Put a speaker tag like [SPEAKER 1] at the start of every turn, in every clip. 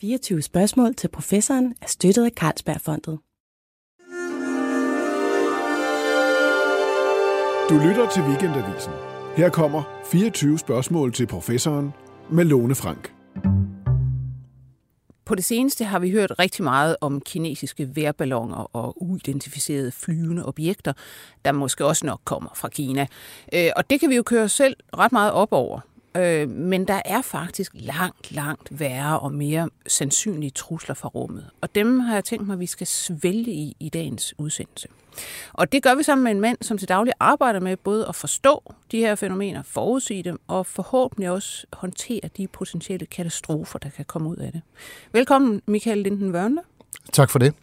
[SPEAKER 1] 24 spørgsmål til professoren er støttet af Carlsbergfondet.
[SPEAKER 2] Du lytter til Weekendavisen. Her kommer 24 spørgsmål til professoren med Lone Frank.
[SPEAKER 3] På det seneste har vi hørt rigtig meget om kinesiske vejrballoner og uidentificerede flyvende objekter, der måske også nok kommer fra Kina. Øh, og det kan vi jo køre selv ret meget op over. Øh, men der er faktisk langt, langt værre og mere sandsynlige trusler fra rummet. Og dem har jeg tænkt mig, at vi skal svælge i i dagens udsendelse. Og det gør vi sammen med en mand, som til daglig arbejder med både at forstå de her fænomener, forudsige dem og forhåbentlig også håndtere de potentielle katastrofer, der kan komme ud af det. Velkommen, Michael Linden Wørnle.
[SPEAKER 4] Tak for det.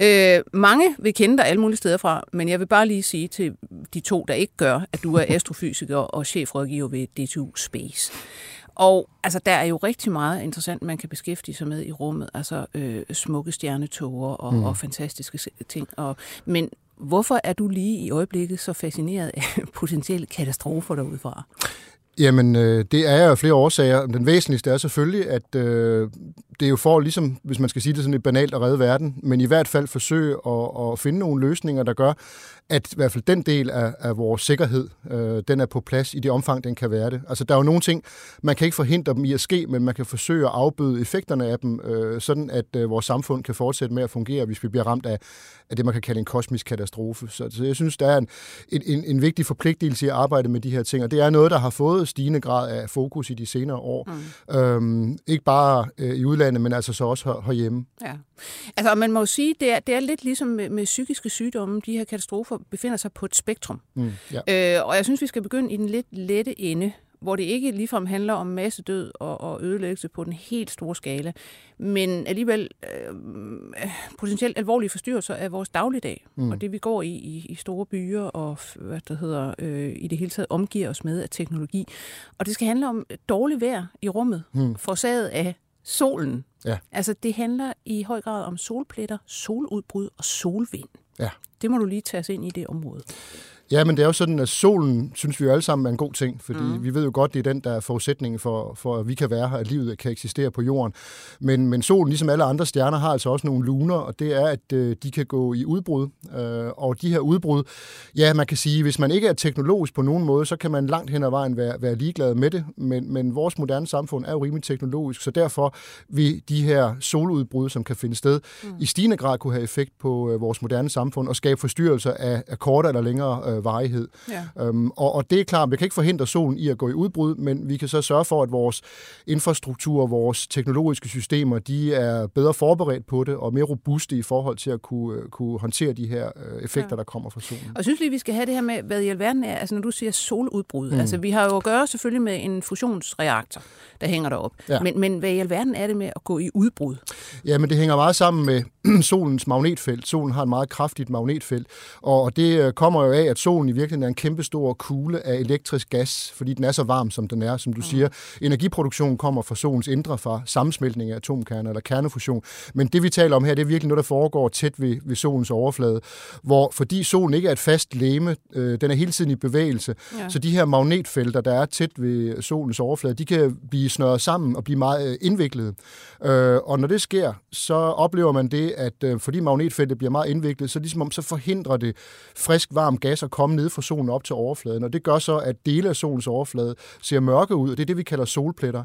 [SPEAKER 3] Øh, mange vil kende dig alle mulige steder fra, men jeg vil bare lige sige til de to, der ikke gør, at du er astrofysiker og chefrådgiver ved DTU Space. Og altså, der er jo rigtig meget interessant, man kan beskæftige sig med i rummet. Altså øh, smukke stjernetoger og, mm. og fantastiske ting. Og, men hvorfor er du lige i øjeblikket så fascineret af potentielle katastrofer derudfra?
[SPEAKER 4] Jamen, øh, det er jo flere årsager. Den væsentligste er selvfølgelig, at øh, det er jo for, ligesom, hvis man skal sige det sådan lidt banalt, at redde verden, men i hvert fald forsøge at, at finde nogle løsninger, der gør, at i hvert fald den del af, af vores sikkerhed, øh, den er på plads i det omfang, den kan være det. Altså, der er jo nogle ting, man kan ikke forhindre dem i at ske, men man kan forsøge at afbøde effekterne af dem, øh, sådan at øh, vores samfund kan fortsætte med at fungere, hvis vi bliver ramt af, af det, man kan kalde en kosmisk katastrofe. Så, så jeg synes, der er en, en, en vigtig forpligtelse i at arbejde med de her ting, og det er noget, der har fået stigende grad af fokus i de senere år. Mm. Øhm, ikke bare øh, i udlandet, men altså så også her, herhjemme.
[SPEAKER 3] Ja. Altså, man må jo sige, det er, det er lidt ligesom med, med psykiske sygdomme. De her katastrofer befinder sig på et spektrum. Mm, ja. øh, og jeg synes, vi skal begynde i den lidt lette ende, hvor det ikke ligefrem handler om massedød og, og ødelæggelse på den helt store skala, men alligevel øh, potentielt alvorlige forstyrrelser af vores dagligdag, mm. og det vi går i, i, i store byer og hvad der hedder, øh, i det hele taget omgiver os med af teknologi. Og det skal handle om dårligt vejr i rummet, mm. forsaget af solen. Ja. Altså det handler i høj grad om solpletter, soludbrud og solvind. Ja. Det må du lige tage os ind i det område.
[SPEAKER 4] Ja, men det er jo sådan, at solen, synes vi jo alle sammen, er en god ting, fordi mm. vi ved jo godt, det er den, der er forudsætningen for, for, at vi kan være her, at livet kan eksistere på jorden. Men, men solen, ligesom alle andre stjerner, har altså også nogle luner, og det er, at øh, de kan gå i udbrud. Øh, og de her udbrud, ja, man kan sige, hvis man ikke er teknologisk på nogen måde, så kan man langt hen ad vejen være, være ligeglad med det, men, men vores moderne samfund er jo rimelig teknologisk, så derfor vil de her soludbrud, som kan finde sted, mm. i stigende grad kunne have effekt på øh, vores moderne samfund og skabe forstyrrelser af, af kortere eller længere øh, varighed. Ja. Øhm, og, og det er klart, vi kan ikke forhindre solen i at gå i udbrud, men vi kan så sørge for, at vores infrastruktur, vores teknologiske systemer, de er bedre forberedt på det og mere robuste i forhold til at kunne, øh, kunne håndtere de her øh, effekter, ja. der kommer fra solen.
[SPEAKER 3] Og jeg synes lige, vi skal have det her med, hvad i alverden er, altså når du siger soludbrud, mm. altså vi har jo at gøre selvfølgelig med en fusionsreaktor, der hænger derop. Ja. Men, men hvad i alverden er det med at gå i udbrud?
[SPEAKER 4] Ja, men det hænger meget sammen med solens magnetfelt. Solen har et meget kraftigt magnetfelt, og det øh, kommer jo af, at solen i virkeligheden er en kæmpe stor kugle af elektrisk gas, fordi den er så varm, som den er, som du mm. siger. Energiproduktionen kommer fra solens indre, fra sammensmeltning af atomkerner eller kernefusion. Men det, vi taler om her, det er virkelig noget, der foregår tæt ved, ved solens overflade, hvor fordi solen ikke er et fast læme, øh, den er hele tiden i bevægelse, ja. så de her magnetfelter, der er tæt ved solens overflade, de kan blive snørret sammen og blive meget øh, indviklede. Øh, og når det sker, så oplever man det, at øh, fordi magnetfeltet bliver meget indviklet, så ligesom om så forhindrer det frisk, varm gas at komme ned fra solen op til overfladen. Og det gør så, at dele af solens overflade ser mørke ud, og det er det, vi kalder solpletter.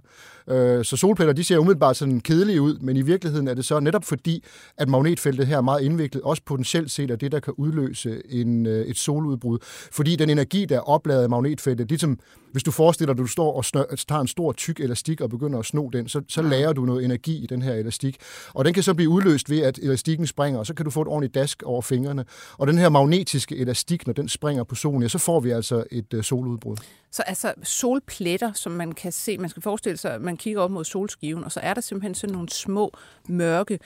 [SPEAKER 4] Øh, så solpletter, de ser umiddelbart sådan kedelige ud, men i virkeligheden er det så netop fordi, at magnetfeltet her er meget indviklet, også potentielt set er det, der kan udløse en, øh, et soludbrud. Fordi den energi, der er opladet af magnetfeltet, ligesom hvis du forestiller dig, at du står og snør, tager en stor tyk elastik og begynder at sno den, så, så lærer du noget energi i den her elastik. Og den kan så blive udløst ved, at elastikken springer, og så kan du få et ordentligt dask over fingrene. Og den her magnetiske elastik, når den springer på solen, ja, så får vi altså et øh, soludbrud.
[SPEAKER 3] Så altså solpletter, som man kan se, man skal forestille sig, at man kigger op mod solskiven, og så er der simpelthen sådan nogle små, mørke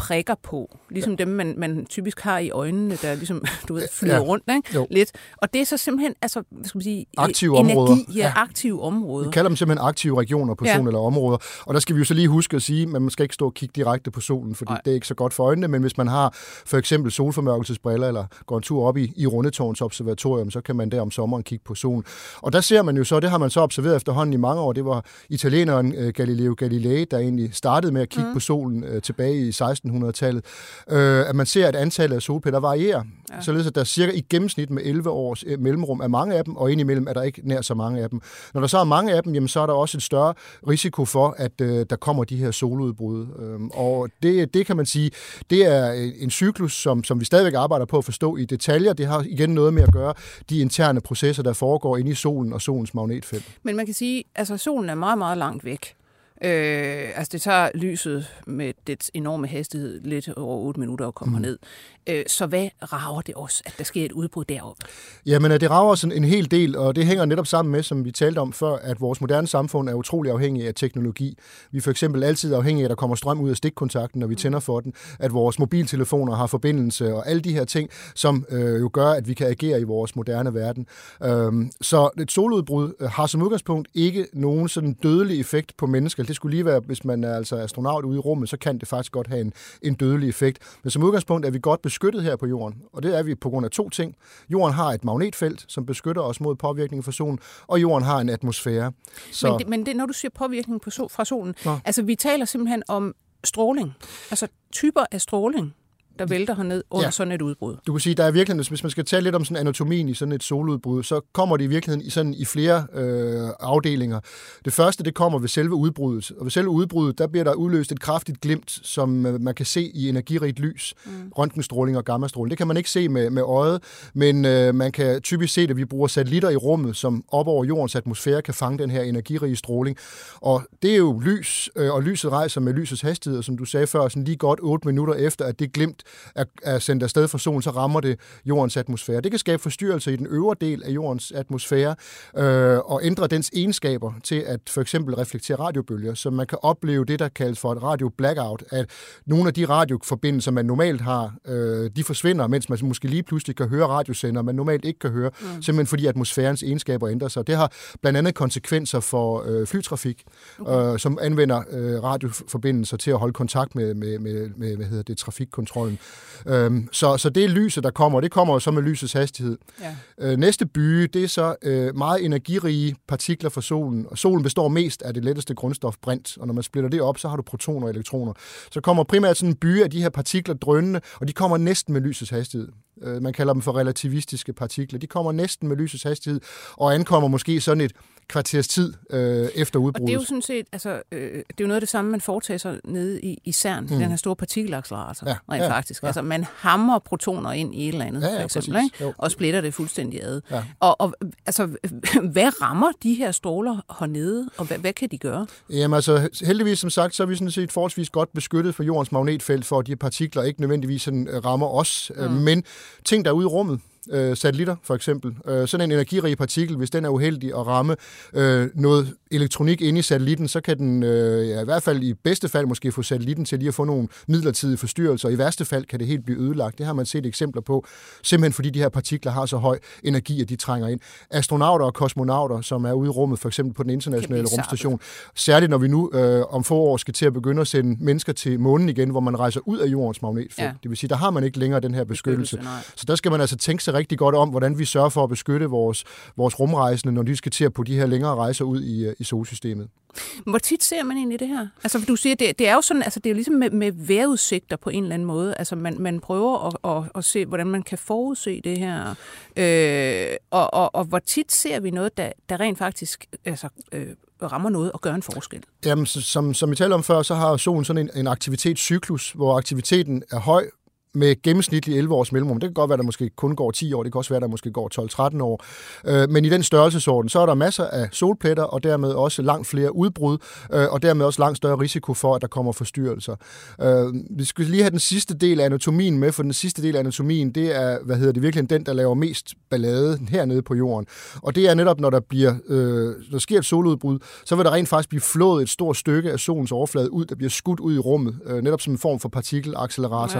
[SPEAKER 3] prikker på, ligesom ja. dem, man, man typisk har i øjnene, der ligesom, du ved, flyder ja. rundt ikke? Lidt. Og det er så simpelthen, altså, hvad skal man sige,
[SPEAKER 4] aktive
[SPEAKER 3] energi,
[SPEAKER 4] områder.
[SPEAKER 3] Ja, ja, aktive områder.
[SPEAKER 4] Vi kalder dem simpelthen aktive regioner på ja. solen eller områder. Og der skal vi jo så lige huske at sige, at man skal ikke stå og kigge direkte på solen, fordi Nej. det er ikke så godt for øjnene, men hvis man har for eksempel solformørkelsesbriller eller går en tur op i, i Rundetårns observatorium, så kan man der om sommeren kigge på solen. Og der ser man jo så, det har man så observeret efterhånden i mange år, det var italieneren øh, Galileo Galilei, der egentlig startede med at kigge mm. på solen øh, tilbage i 16 1800-tallet, øh, at man ser, at antallet af solpletter varierer, ja. således at der cirka i gennemsnit med 11 års øh, mellemrum er mange af dem, og indimellem er der ikke nær så mange af dem. Når der så er mange af dem, jamen, så er der også et større risiko for, at øh, der kommer de her soludbrud. Øh, og det, det kan man sige, det er øh, en cyklus, som, som vi stadigvæk arbejder på at forstå i detaljer. Det har igen noget med at gøre de interne processer, der foregår inde i solen og solens magnetfelt.
[SPEAKER 3] Men man kan sige, at altså, solen er meget, meget langt væk. Øh, altså det tager lyset med dets enorme hastighed lidt over 8 minutter at komme mm. ned. Øh, så hvad rager det os, at der sker et udbrud deroppe?
[SPEAKER 4] Jamen øh, det rager os en, en hel del, og det hænger netop sammen med, som vi talte om før, at vores moderne samfund er utrolig afhængig af teknologi. Vi er for eksempel altid afhængige af, at der kommer strøm ud af stikkontakten, når vi tænder for den, at vores mobiltelefoner har forbindelse og alle de her ting, som øh, jo gør, at vi kan agere i vores moderne verden. Øh, så et soludbrud øh, har som udgangspunkt ikke nogen sådan dødelig effekt på mennesker det skulle lige være, hvis man er altså astronaut ude i rummet, så kan det faktisk godt have en, en dødelig effekt. Men som udgangspunkt er vi godt beskyttet her på jorden, og det er vi på grund af to ting. Jorden har et magnetfelt, som beskytter os mod påvirkning fra solen, og jorden har en atmosfære.
[SPEAKER 3] Så... Men, det, men det, når du siger påvirkning på sol, fra solen, Nå. altså vi taler simpelthen om stråling, altså typer af stråling der vælter herned under ja. sådan et udbrud.
[SPEAKER 4] Du kan sige, der er virkelig, hvis man skal tale lidt om sådan anatomien i sådan et soludbrud, så kommer det i virkeligheden i, sådan, i flere øh, afdelinger. Det første, det kommer ved selve udbruddet. Og ved selve udbruddet, der bliver der udløst et kraftigt glimt, som øh, man kan se i energirigt lys, mm. røntgenstråling og gammastråling. Det kan man ikke se med, med øjet, men øh, man kan typisk se det, vi bruger satellitter i rummet, som op over jordens atmosfære kan fange den her energirige stråling. Og det er jo lys, øh, og lyset rejser med lysets hastighed, og som du sagde før, sådan lige godt 8 minutter efter, at det glimt er, er sendt afsted fra solen, så rammer det jordens atmosfære. Det kan skabe forstyrrelser i den øvre del af jordens atmosfære øh, og ændre dens egenskaber til at for eksempel reflektere radiobølger, så man kan opleve det, der kaldes for et radio blackout, at nogle af de radioforbindelser, man normalt har, øh, de forsvinder, mens man måske lige pludselig kan høre radiosender, man normalt ikke kan høre, mm. simpelthen fordi atmosfærens egenskaber ændrer sig. Det har blandt andet konsekvenser for øh, flytrafik, okay. øh, som anvender øh, radioforbindelser til at holde kontakt med, med, med, med hvad hedder det, trafikkontrollen. Øhm, så, så det er lyset, der kommer, det kommer jo så med lysets hastighed. Ja. Øh, næste by, det er så øh, meget energirige partikler fra solen, og solen består mest af det letteste grundstof brint, og når man splitter det op, så har du protoner og elektroner. Så kommer primært sådan en by af de her partikler drønende, og de kommer næsten med lysets hastighed. Øh, man kalder dem for relativistiske partikler. De kommer næsten med lysets hastighed, og ankommer måske sådan et kvarters tid øh, efter udbruddet.
[SPEAKER 3] Og det er jo sådan set, altså, øh, det er jo noget af det samme, man foretager sig nede i, i CERN, mm. den her store partikelaccelerator, ja, rent ja, faktisk. Ja. Altså, man hammer protoner ind i et eller andet, ja, ja, for eksempel, ikke? og splitter det fuldstændig ad. Ja. Og, og altså, hvad rammer de her stråler hernede, og hvad, hvad kan de gøre?
[SPEAKER 4] Jamen altså, heldigvis som sagt, så er vi sådan set forholdsvis godt beskyttet for jordens magnetfelt, for at de partikler ikke nødvendigvis sådan, øh, rammer os. Mm. Men ting, der er ude i rummet, øh, satellitter for eksempel. Øh, sådan en energirig partikel, hvis den er uheldig at ramme øh, noget elektronik inde i satellitten, så kan den øh, ja, i hvert fald i bedste fald måske få satellitten til lige at få nogle midlertidige forstyrrelser. I værste fald kan det helt blive ødelagt. Det har man set eksempler på, simpelthen fordi de her partikler har så høj energi, at de trænger ind. Astronauter og kosmonauter, som er ude i rummet, for eksempel på den internationale rumstation, særligt når vi nu øh, om få år skal til at begynde at sende mennesker til månen igen, hvor man rejser ud af jordens magnetfelt. Ja. Det vil sige, der har man ikke længere den her beskyttelse. beskyttelse så der skal man altså tænke sig rigtig godt om, hvordan vi sørger for at beskytte vores, vores rumrejsende, når de skal til at på de her længere rejser ud i, i solsystemet.
[SPEAKER 3] Hvor tit ser man egentlig det her? Altså, du siger, det, det er jo sådan, altså, det er jo ligesom med, med vejrudsigter på en eller anden måde. Altså, man, man prøver at, at, at se, hvordan man kan forudse det her. Øh, og, og, og hvor tit ser vi noget, der, der rent faktisk altså, øh, rammer noget og gør en forskel?
[SPEAKER 4] Jamen, som, som vi talte om før, så har solen sådan en, en aktivitetscyklus, hvor aktiviteten er høj med gennemsnitlig 11 års mellemrum. Det kan godt være, at der måske kun går 10 år, det kan også være, der måske går 12-13 år. Øh, men i den størrelsesorden, så er der masser af solpletter, og dermed også langt flere udbrud, øh, og dermed også langt større risiko for, at der kommer forstyrrelser. Øh, vi skal lige have den sidste del af anatomien med, for den sidste del af anatomien, det er, hvad hedder det virkelig, den, der laver mest ballade hernede på jorden. Og det er netop, når der bliver, øh, der sker et soludbrud, så vil der rent faktisk blive flået et stort stykke af solens overflade ud, der bliver skudt ud i rummet, øh, netop som en form for partikelaccelerator.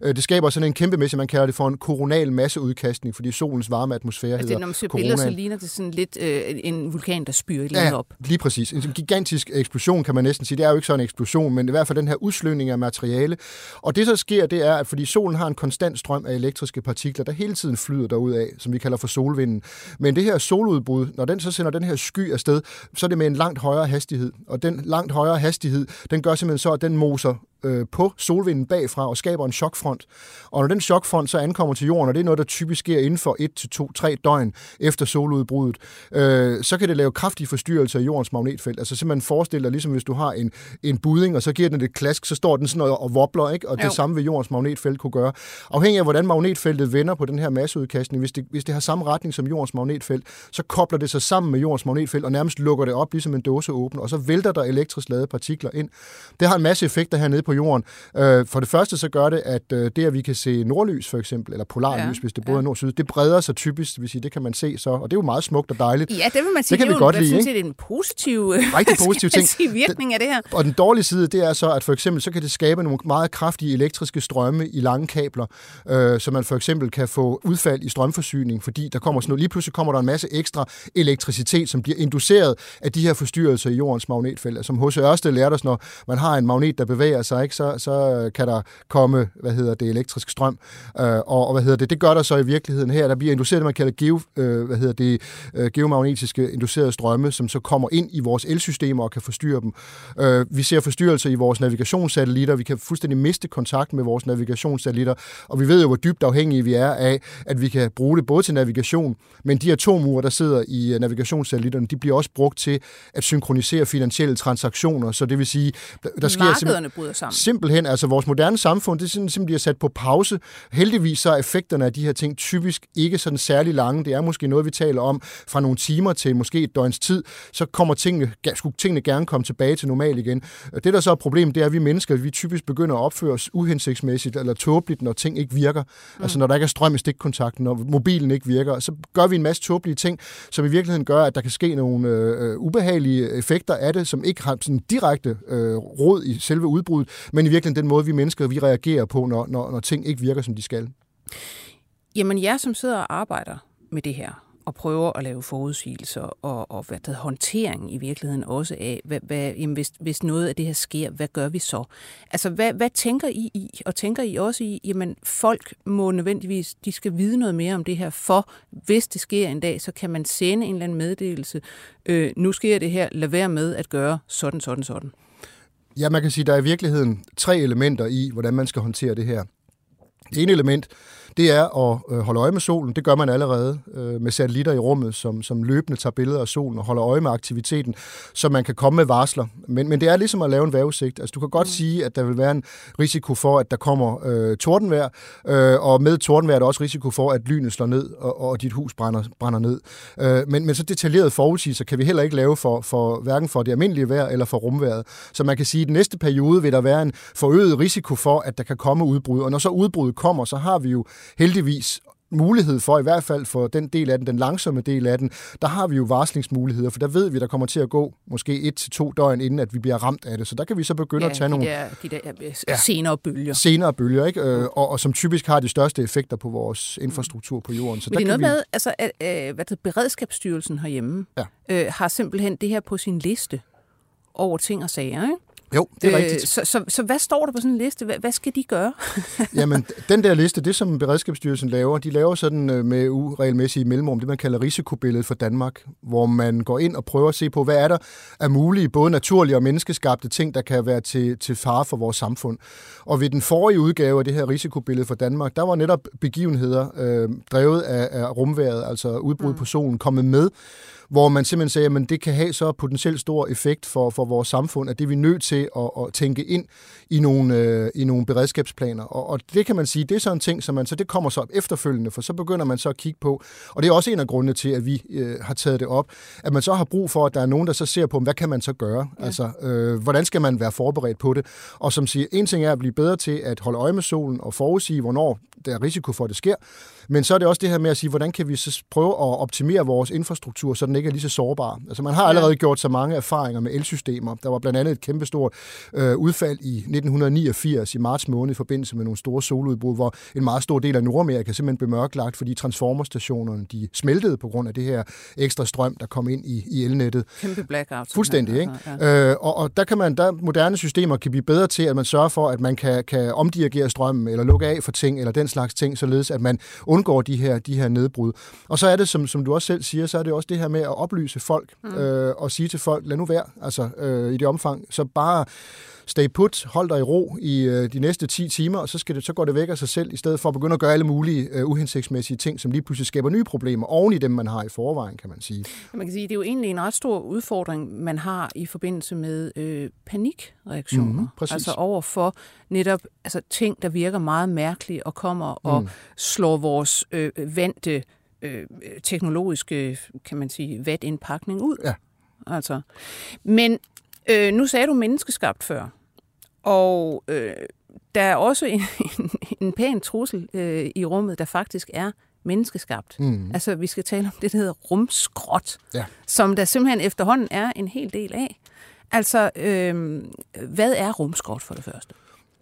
[SPEAKER 4] Ja. Øh, det skaber sådan en kæmpemæssig, man kalder det for en koronal masseudkastning, fordi solens varme atmosfære
[SPEAKER 3] altså,
[SPEAKER 4] hedder
[SPEAKER 3] når man ser billeder, så ligner det sådan lidt øh, en vulkan, der spyrer et
[SPEAKER 4] ja,
[SPEAKER 3] op.
[SPEAKER 4] lige præcis. En gigantisk eksplosion, kan man næsten sige. Det er jo ikke sådan en eksplosion, men i hvert fald den her udsløgning af materiale. Og det, der sker, det er, at fordi solen har en konstant strøm af elektriske partikler, der hele tiden flyder derud af, som vi kalder for solvinden. Men det her soludbrud, når den så sender den her sky afsted, så er det med en langt højere hastighed. Og den langt højere hastighed, den gør simpelthen så, at den moser øh, på solvinden bagfra og skaber en chokfront. Og når den chokfront så ankommer til jorden, og det er noget, der typisk sker inden for 1 til 2, 3 døgn efter soludbruddet, øh, så kan det lave kraftige forstyrrelser i jordens magnetfelt. Altså simpelthen forestille dig, ligesom hvis du har en, en budding, og så giver den et klask, så står den sådan og, og wobler, ikke? og jo. det samme vil jordens magnetfelt kunne gøre. Afhængig af, hvordan magnetfeltet vender på den her masseudkastning, hvis det, hvis det har samme retning som jordens magnetfelt, så kobler det sig sammen med jordens magnetfelt og nærmest lukker det op, ligesom en dåse åbner, og så vælter der elektrisk ladede partikler ind. Det har en masse effekter hernede på jorden. Øh, for det første så gør det, at øh, det, at vi kan se nordlys for eksempel, eller polarlys, ja, hvis det både ja. er nord syd, det breder sig typisk, vil sige, det kan man se så, og det er jo meget smukt og dejligt.
[SPEAKER 3] Ja, det vil man sige,
[SPEAKER 4] det kan
[SPEAKER 3] det
[SPEAKER 4] vi godt lide,
[SPEAKER 3] ikke? Det er en positiv,
[SPEAKER 4] Rigtig positiv ting.
[SPEAKER 3] Sige, virkning af det her.
[SPEAKER 4] Og den dårlige side, det er så, at for eksempel så kan det skabe nogle meget kraftige elektriske strømme i lange kabler, øh, så man for eksempel kan få udfald i strømforsyning, fordi der kommer sådan noget, lige pludselig kommer der en masse ekstra elektricitet, som bliver induceret af de her forstyrrelser i jordens magnetfelt. Som H.C. Ørsted lærte os, når man har en magnet, der bevæger sig, ikke, så, så kan der komme, hvad hedder det, elektrisk strøm. Øh, og, og, hvad hedder det, det gør der så i virkeligheden her. Der bliver induceret det, man kalder geo, øh, hvad hedder det, øh, geomagnetiske inducerede strømme, som så kommer ind i vores elsystemer og kan forstyrre dem. Øh, vi ser forstyrrelser i vores navigationssatellitter. Vi kan fuldstændig miste kontakt med vores navigationssatellitter. Og vi ved jo, hvor dybt afhængige vi er af, at vi kan bruge det både til navigation, men de atomure, der sidder i navigationssatellitterne, de bliver også brugt til at synkronisere finansielle transaktioner. Så det vil sige, der, der sker
[SPEAKER 3] Markederne bryder sammen.
[SPEAKER 4] Simpelthen, altså vores moderne samfund, det er simpelthen bliver sat på pause. Heldigvis så er effekterne af de her ting typisk ikke sådan særlig lange. Det er måske noget, vi taler om fra nogle timer til måske et døgns tid. Så kommer tingene, skulle tingene gerne komme tilbage til normal igen. Det, der så er problemet, det er, at vi mennesker, vi typisk begynder at opføre os uhensigtsmæssigt eller tåbeligt, når ting ikke virker. Mm. Altså når der ikke er strøm i stikkontakten, når mobilen ikke virker, så gør vi en masse tåbelige ting, som i virkeligheden gør, at der kan ske nogle øh, ubehagelige effekter af det, som ikke har sådan direkte øh, råd i selve udbruddet, men i virkeligheden den måde, vi mennesker vi reagerer på, når, når, når ting ikke virker, som de skal.
[SPEAKER 3] Jamen, jeg som sidder og arbejder med det her, og prøver at lave forudsigelser og, og hvad der håndtering i virkeligheden også af, hvad, hvad, jamen hvis, hvis noget af det her sker, hvad gør vi så? Altså, hvad, hvad tænker I i? Og tænker I også i, jamen folk må nødvendigvis, de skal vide noget mere om det her, for hvis det sker en dag, så kan man sende en eller anden meddelelse, øh, nu sker det her, lad være med at gøre sådan, sådan, sådan.
[SPEAKER 4] Ja, man kan sige, at der er i virkeligheden tre elementer i, hvordan man skal håndtere det her. Det ene element, det er at øh, holde øje med solen. Det gør man allerede øh, med satellitter i rummet, som, som løbende tager billeder af solen og holder øje med aktiviteten, så man kan komme med varsler. Men, men det er ligesom at lave en vejrudsigt. Altså, du kan godt mm. sige, at der vil være en risiko for, at der kommer øh, tordenvejr, øh, og med tordenvejr er der også risiko for, at lynet slår ned, og, og dit hus brænder, brænder ned. Øh, men, men så detaljeret forudsigelser kan vi heller ikke lave for, for hverken for det almindelige vejr eller for rumværet. Så man kan sige, at i den næste periode vil der være en forøget risiko for, at der kan komme udbrud. Og når så udbruddet kommer, så har vi jo heldigvis mulighed for, i hvert fald for den del af den, den langsomme del af den, der har vi jo varslingsmuligheder, for der ved vi, der kommer til at gå måske et til to døgn, inden at vi bliver ramt af det. Så der kan vi så begynde
[SPEAKER 3] ja,
[SPEAKER 4] at tage
[SPEAKER 3] de
[SPEAKER 4] nogle...
[SPEAKER 3] Der, de der ja, senere bølger.
[SPEAKER 4] Senere bølger, ikke? Øh, og, og som typisk har de største effekter på vores infrastruktur på jorden.
[SPEAKER 3] Så Men der det er noget vi... med, altså, at, øh, hvad det, Beredskabsstyrelsen herhjemme ja. øh, har simpelthen det her på sin liste over ting og sager, ikke?
[SPEAKER 4] Jo, det er øh, rigtigt.
[SPEAKER 3] Så, så, så hvad står der på sådan en liste? Hvad, hvad skal de gøre?
[SPEAKER 4] Jamen, den der liste, det som Beredskabsstyrelsen laver, de laver sådan øh, med uregelmæssige mellemrum, det man kalder risikobilledet for Danmark, hvor man går ind og prøver at se på, hvad er der af mulige, både naturlige og menneskeskabte ting, der kan være til, til fare for vores samfund. Og ved den forrige udgave af det her risikobillede for Danmark, der var netop begivenheder øh, drevet af, af rumværet, altså udbrud mm. på solen, kommet med, hvor man simpelthen sagde, at det kan have så potentielt stor effekt for, for vores samfund, at det er vi nødt til at, at tænke ind i nogle, øh, i nogle beredskabsplaner. Og, og det kan man sige, det er sådan en ting, som man, så det kommer så op efterfølgende, for så begynder man så at kigge på, og det er også en af grundene til, at vi øh, har taget det op, at man så har brug for, at der er nogen, der så ser på, hvad kan man så gøre? Ja. Altså, øh, hvordan skal man være forberedt på det? Og som siger, en ting er at blive bedre til at holde øje med solen og forudsige, hvornår der er risiko for, at det sker. Men så er det også det her med at sige, hvordan kan vi så prøve at optimere vores infrastruktur, så den ikke er lige så sårbar. Altså man har allerede gjort så mange erfaringer med elsystemer. Der var blandt andet et kæmpestort øh, udfald i 1989 i marts måned i forbindelse med nogle store soludbrud, hvor en meget stor del af Nordamerika simpelthen blev mørklagt, fordi transformerstationerne de smeltede på grund af det her ekstra strøm, der kom ind i, i elnettet.
[SPEAKER 3] Kæmpe blackout.
[SPEAKER 4] Fuldstændig, ikke? Ja. Øh, og, og der kan man, der moderne systemer kan blive bedre til, at man sørger for, at man kan, kan omdirigere strømmen, eller lukke af for ting, eller den slags ting, således at man undgår de her, de her nedbrud. Og så er det, som, som du også selv siger, så er det også det her med at oplyse folk, mm. øh, og sige til folk, lad nu være, altså øh, i det omfang. Så bare stay put, hold dig i ro i øh, de næste 10 timer, og så, skal det, så går det væk af sig selv, i stedet for at begynde at gøre alle mulige øh, uhensigtsmæssige ting, som lige pludselig skaber nye problemer oven i dem, man har i forvejen, kan man sige.
[SPEAKER 3] Man kan sige, det er jo egentlig en ret stor udfordring, man har i forbindelse med øh, panikreaktioner. Mm, præcis. Altså over for netop altså, ting, der virker meget mærkelige og kommer og mm. slår vores øh, vante øh, teknologiske, kan man sige, vatindpakning ud.
[SPEAKER 4] Ja.
[SPEAKER 3] Altså. Men øh, nu sagde du menneskeskabt før, og øh, der er også en, en, en pæn trussel øh, i rummet, der faktisk er menneskeskabt. Mm. Altså, vi skal tale om det, der hedder rumskrot,
[SPEAKER 4] ja.
[SPEAKER 3] som der simpelthen efterhånden er en hel del af. Altså, øh, hvad er rumskrot for det første?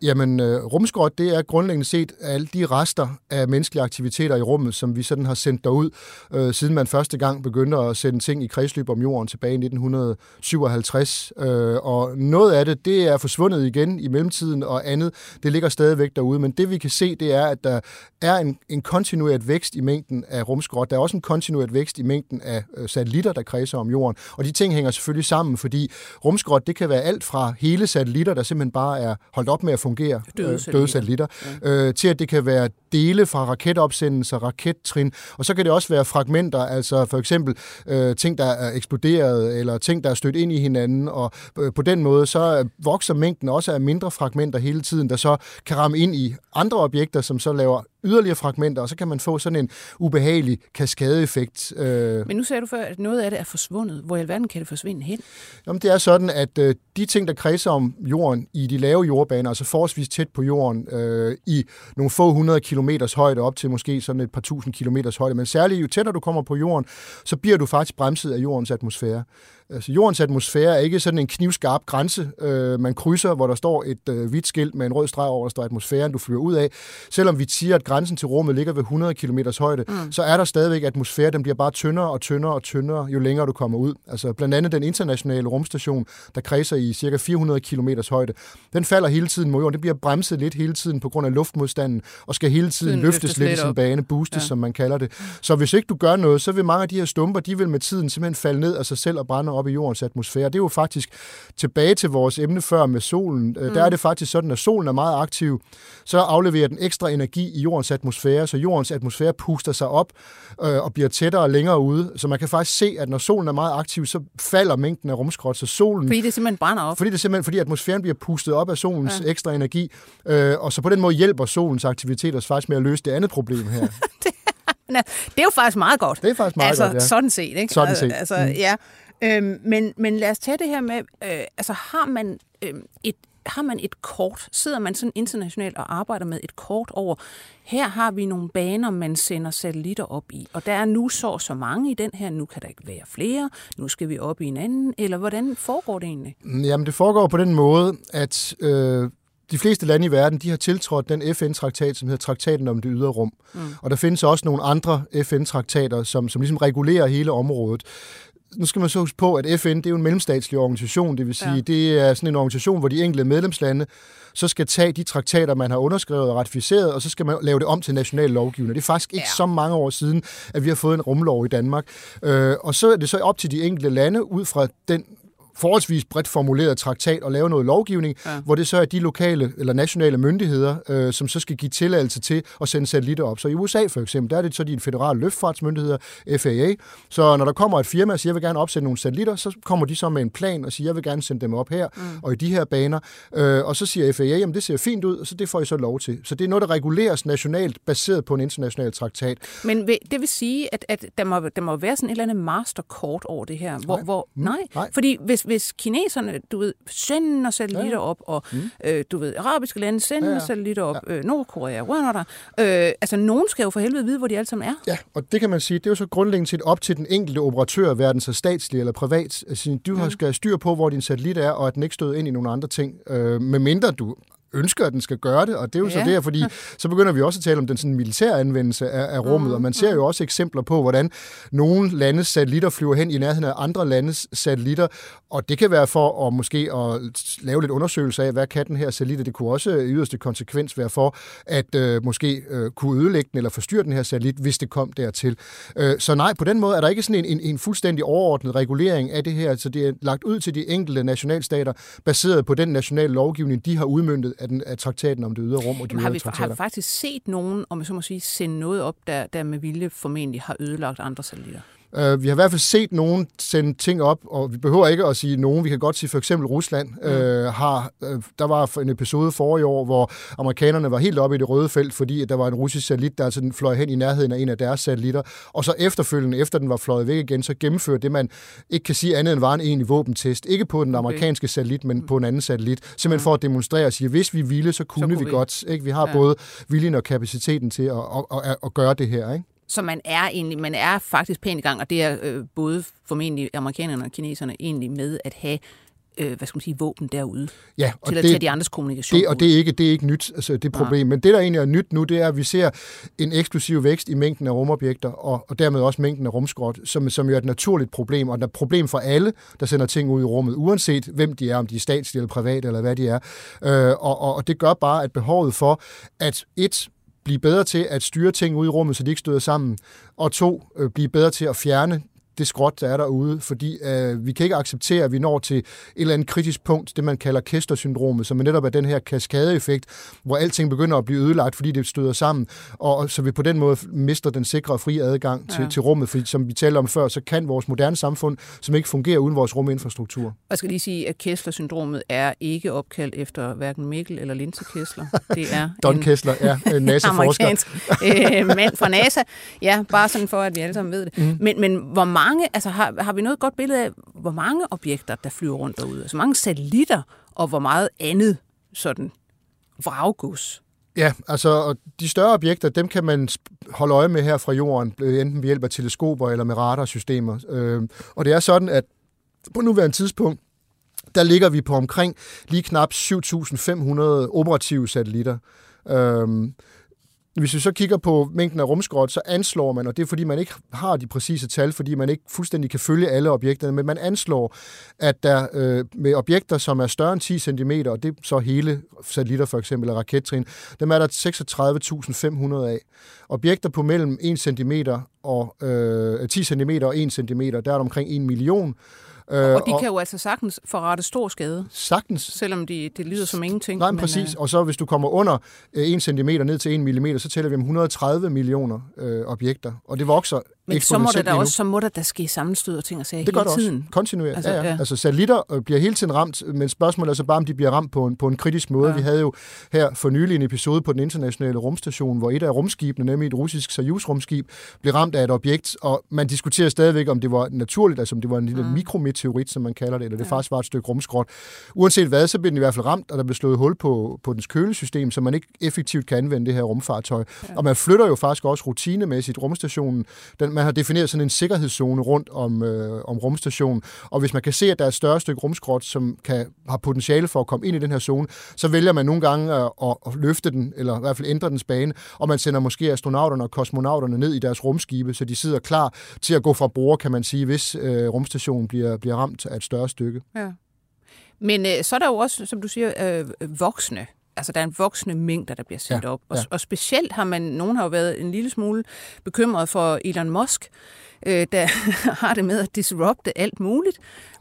[SPEAKER 4] Jamen, øh, rumskrot, det er grundlæggende set alle de rester af menneskelige aktiviteter i rummet, som vi sådan har sendt derud, øh, siden man første gang begyndte at sende ting i kredsløb om jorden tilbage i 1957. Øh, og noget af det, det er forsvundet igen i mellemtiden, og andet, det ligger stadigvæk derude. Men det vi kan se, det er, at der er en, en kontinueret vækst i mængden af rumskrot. Der er også en kontinueret vækst i mængden af øh, satellitter, der kredser om jorden. Og de ting hænger selvfølgelig sammen, fordi rumskrot, det kan være alt fra hele satellitter, der simpelthen bare er holdt op med at fungere,
[SPEAKER 3] døde,
[SPEAKER 4] øh, døde satellitter, ja. øh, til at det kan være dele fra raketopsendelser, rakettrin, og så kan det også være fragmenter, altså for eksempel øh, ting, der er eksploderet, eller ting, der er stødt ind i hinanden, og øh, på den måde så vokser mængden også af mindre fragmenter hele tiden, der så kan ramme ind i andre objekter, som så laver yderligere fragmenter, og så kan man få sådan en ubehagelig kaskadeeffekt.
[SPEAKER 3] Øh. Men nu sagde du før, at noget af det er forsvundet. Hvor i alverden kan det forsvinde hen?
[SPEAKER 4] Jamen, det er sådan, at øh, de ting, der kredser om jorden i de lave jordbaner, altså forholdsvis tæt på jorden, øh, i nogle få hundrede kilometers højde, op til måske sådan et par tusind kilometers højde, men særligt jo tættere du kommer på jorden, så bliver du faktisk bremset af jordens atmosfære. Altså, jordens atmosfære er ikke sådan en knivskarp grænse, øh, man krydser, hvor der står et øh, hvidt skilt med en rød streg over, der står atmosfæren, du flyver ud af. Selvom vi siger, at grænsen til rummet ligger ved 100 km højde, mm. så er der stadigvæk atmosfære, den bliver bare tyndere og tyndere og tyndere, jo længere du kommer ud. Altså blandt andet den internationale rumstation, der kredser i cirka 400 km højde, den falder hele tiden mod jorden. Det bliver bremset lidt hele tiden på grund af luftmodstanden, og skal hele tiden den løftes, løftes lidt i sin bane, boostes, ja. som man kalder det. Så hvis ikke du gør noget, så vil mange af de her stumper, de vil med tiden simpelthen falde ned af sig selv og brænde op i jordens atmosfære. Det er jo faktisk tilbage til vores emne før med solen. Mm. Der er det faktisk sådan, at solen er meget aktiv, så afleverer den ekstra energi i jordens atmosfære, så jordens atmosfære puster sig op øh, og bliver tættere og længere ude. Så man kan faktisk se, at når solen er meget aktiv, så falder mængden af rumskrot. Så solen,
[SPEAKER 3] fordi det simpelthen brænder op?
[SPEAKER 4] Fordi det simpelthen, fordi atmosfæren bliver pustet op af solens ja. ekstra energi. Øh, og så på den måde hjælper solens aktiviteter faktisk med at løse det andet problem her.
[SPEAKER 3] det, det er jo faktisk meget godt.
[SPEAKER 4] Det er faktisk meget
[SPEAKER 3] altså,
[SPEAKER 4] godt, ja.
[SPEAKER 3] sådan set, ikke?
[SPEAKER 4] Sådan set.
[SPEAKER 3] Altså, mm. ja. Øhm, men, men lad os tage det her med, øh, altså har man øh, et har man et kort, sidder man sådan internationalt og arbejder med et kort over, her har vi nogle baner, man sender satellitter op i, og der er nu så så mange i den her, nu kan der ikke være flere, nu skal vi op i en anden, eller hvordan foregår det egentlig?
[SPEAKER 4] Jamen det foregår på den måde, at øh, de fleste lande i verden, de har tiltrådt den FN-traktat, som hedder Traktaten om det ydre rum. Mm. Og der findes også nogle andre FN-traktater, som, som ligesom regulerer hele området nu skal man så huske på, at FN det er jo en mellemstatslig organisation, det vil sige, ja. det er sådan en organisation, hvor de enkelte medlemslande så skal tage de traktater, man har underskrevet og ratificeret, og så skal man lave det om til national lovgivning. Det er faktisk ikke ja. så mange år siden, at vi har fået en rumlov i Danmark. Øh, og så er det så op til de enkelte lande, ud fra den forholdsvis bredt formuleret traktat og lave noget lovgivning, ja. hvor det så er de lokale eller nationale myndigheder, øh, som så skal give tilladelse til at sende satellitter op. Så i USA for eksempel, der er det så de federale luftfartsmyndigheder, FAA. Så når der kommer et firma og siger, jeg vil gerne opsætte nogle satellitter, så kommer de så med en plan og siger, jeg vil gerne sende dem op her mm. og i de her baner. Øh, og så siger FAA, jamen det ser fint ud, og så det får I så lov til. Så det er noget, der reguleres nationalt, baseret på en international traktat.
[SPEAKER 3] Men det vil sige, at, at der, må, der må være sådan et eller andet masterkort over det her. Hvor,
[SPEAKER 4] Nej.
[SPEAKER 3] hvor,
[SPEAKER 4] Mm.
[SPEAKER 3] nej.
[SPEAKER 4] Nej.
[SPEAKER 3] fordi hvis, hvis kineserne, du ved, sender satellitter ja. op, og mm. øh, du ved, arabiske lande sender ja,
[SPEAKER 4] Ja,
[SPEAKER 3] satellitter op, ja. øh, Nordkorea, whatever. Øh, altså, nogen skal jo for helvede vide, hvor de alle sammen er.
[SPEAKER 4] Ja, og det kan man sige, det er jo så grundlæggende set op til den enkelte operatør, hverken så statslig eller privat. Altså, du har skal styr på, hvor din satellit er, og at den ikke støder ind i nogle andre ting. Øh, med mindre du ønsker, at den skal gøre det, og det er jo ja. så det, fordi så begynder vi også at tale om den sådan militære anvendelse af, af rummet, og man ser jo også eksempler på, hvordan nogle landes satellitter flyver hen i nærheden af andre landes satellitter, og det kan være for at måske at lave lidt undersøgelse af, hvad kan den her satellit, det kunne også i yderste konsekvens være for at øh, måske øh, kunne ødelægge den eller forstyrre den her satellit, hvis det kom dertil. Øh, så nej, på den måde er der ikke sådan en, en, en fuldstændig overordnet regulering af det her, så det er lagt ud til de enkelte nationalstater, baseret på den nationale lovgivning, de har udmyndtet af, den, af traktaten om det ydre rum og de
[SPEAKER 3] Har
[SPEAKER 4] ydre
[SPEAKER 3] vi, har
[SPEAKER 4] traktater.
[SPEAKER 3] vi faktisk set nogen, om jeg så må sige, sende noget op, der, der med vilje formentlig har ødelagt andre satellitter?
[SPEAKER 4] Uh, vi har i hvert fald set nogen sende ting op, og vi behøver ikke at sige nogen. Vi kan godt sige for eksempel Rusland. Mm. Uh, har, uh, der var en episode forrige år, hvor amerikanerne var helt oppe i det røde felt, fordi at der var en russisk satellit, der altså fløj hen i nærheden af en af deres satellitter. Og så efterfølgende, efter den var fløjet væk igen, så gennemførte det, man ikke kan sige andet end var en egentlig våbentest. Ikke på den amerikanske satellit, men på en anden satellit. Simpelthen for at demonstrere og sige, at hvis vi ville, så kunne,
[SPEAKER 3] kunne
[SPEAKER 4] vi,
[SPEAKER 3] vi.
[SPEAKER 4] godt. Ikke? Vi har
[SPEAKER 3] Ja.
[SPEAKER 4] både viljen og kapaciteten til at, at, at, at gøre det her. Ikke?
[SPEAKER 3] Så man er egentlig, man er faktisk pænt i gang, og det er øh, både formentlig amerikanerne og kineserne egentlig med at have øh, hvad skal man sige, våben derude
[SPEAKER 4] Ja, og
[SPEAKER 3] til at
[SPEAKER 4] det,
[SPEAKER 3] tage de andres kommunikation
[SPEAKER 4] Det, og det er ikke, det er ikke nyt, altså det problem. Men det, der egentlig er nyt nu, det er, at vi ser en eksplosiv vækst i mængden af rumobjekter, og, og dermed også mængden af rumskrot, som, som jo er et naturligt problem, og det er et problem for alle, der sender ting ud i rummet, uanset hvem de er, om de er statslige eller private, eller hvad de er. Øh, og, og, og det gør bare, at behovet for, at et, blive bedre til at styre ting ud i rummet, så de ikke støder sammen, og to, øh, blive bedre til at fjerne det skråt, der er derude, fordi øh, vi kan ikke acceptere, at vi når til et eller andet kritisk punkt, det man kalder Kester-syndromet, som netop er den her kaskadeeffekt, hvor alting begynder at blive ødelagt, fordi det støder sammen, og, så vi på den måde mister den sikre og frie adgang til,
[SPEAKER 3] Ja.
[SPEAKER 4] til rummet, fordi som vi talte om før, så kan vores moderne samfund, som ikke fungerer uden vores ruminfrastruktur.
[SPEAKER 3] Jeg skal lige sige, at Kessler-syndromet er ikke opkaldt efter hverken Mikkel eller Linse Kessler. Det er
[SPEAKER 4] Don
[SPEAKER 3] en
[SPEAKER 4] Kessler er en NASA-forsker.
[SPEAKER 3] amerikansk øh, mand fra NASA. Ja, bare sådan for, at vi alle sammen ved det. Mm. Men, men hvor mange, altså har, har vi noget godt billede af, hvor mange objekter, der flyver rundt derude? Altså mange satellitter, og hvor meget andet sådan vraggus?
[SPEAKER 4] Ja, altså og de større objekter, dem kan man holde øje med her fra jorden, øh, enten ved hjælp af teleskoper eller med radarsystemer. Øh, og det er sådan, at på nuværende tidspunkt, der ligger vi på omkring lige knap 7.500 operative satellitter. Øhm, hvis vi så kigger på mængden af rumskrot, så anslår man, og det er fordi man ikke har de præcise tal, fordi man ikke fuldstændig kan følge alle objekterne, men man anslår, at der øh, med objekter, som er større end 10 cm, og det er så hele satellitter for eksempel, eller rakettrin, dem er der 36.500 af. Objekter på mellem 1 cm og øh, 10 cm og 1 cm, der er der omkring 1 million. Øh,
[SPEAKER 3] Og de kan jo altså sagtens forrette stor skade,
[SPEAKER 4] sagtens
[SPEAKER 3] selvom de, det lyder som ingenting.
[SPEAKER 4] Nej, men præcis. Og så hvis du kommer under øh, 1 cm ned til 1 mm, så tæller vi om 130 millioner øh, objekter. Og det vokser
[SPEAKER 3] men så må, der da også, så må der da ske sammenstød og ting og sager
[SPEAKER 4] Det
[SPEAKER 3] hele
[SPEAKER 4] det også.
[SPEAKER 3] tiden.
[SPEAKER 4] Kontinuerligt.
[SPEAKER 3] Altså,
[SPEAKER 4] ja, ja.
[SPEAKER 3] ja.
[SPEAKER 4] altså satellitter øh, bliver hele tiden ramt, men spørgsmålet er så bare, om de bliver ramt på en, på en kritisk måde.
[SPEAKER 3] Ja.
[SPEAKER 4] Ja. Vi havde jo her for nylig en episode på den internationale rumstation, hvor et af rumskibene, nemlig et russisk Soyuz-rumskib, blev ramt af et objekt, og man diskuterer stadigvæk, om det var naturligt, altså om det var en lille
[SPEAKER 3] Mm.
[SPEAKER 4] mikrometeorit, som man kalder det, eller det faktisk var et stykke rumskrot. Uanset hvad, så blev den i hvert fald ramt, og der blev slået hul på, på dens kølesystem, så man ikke effektivt kan anvende det her rumfartøj. Ja. Og man flytter jo faktisk også rutinemæssigt rumstationen. Den, man har defineret sådan en sikkerhedszone rundt om, øh, om rumstationen, og hvis man kan se, at der er et større stykke rumskrot, som kan, har potentiale for at komme ind i den her zone, så vælger man nogle gange at, at, at løfte den, eller i hvert fald ændre dens bane, og man sender måske astronauterne og kosmonauterne ned i deres rumskibe, så de sidder klar til at gå fra bord, kan man sige, hvis øh, rumstationen bliver, bliver ramt af et større stykke.
[SPEAKER 3] Ja. Men øh, så er der jo også, som du siger, øh, voksne altså der er en voksende mængde, der bliver sendt
[SPEAKER 4] Ja,
[SPEAKER 3] op. Og,
[SPEAKER 4] ja.
[SPEAKER 3] og specielt har man, nogen har jo været en lille smule bekymret for Elon Musk, øh, der har det med at disrupte alt muligt.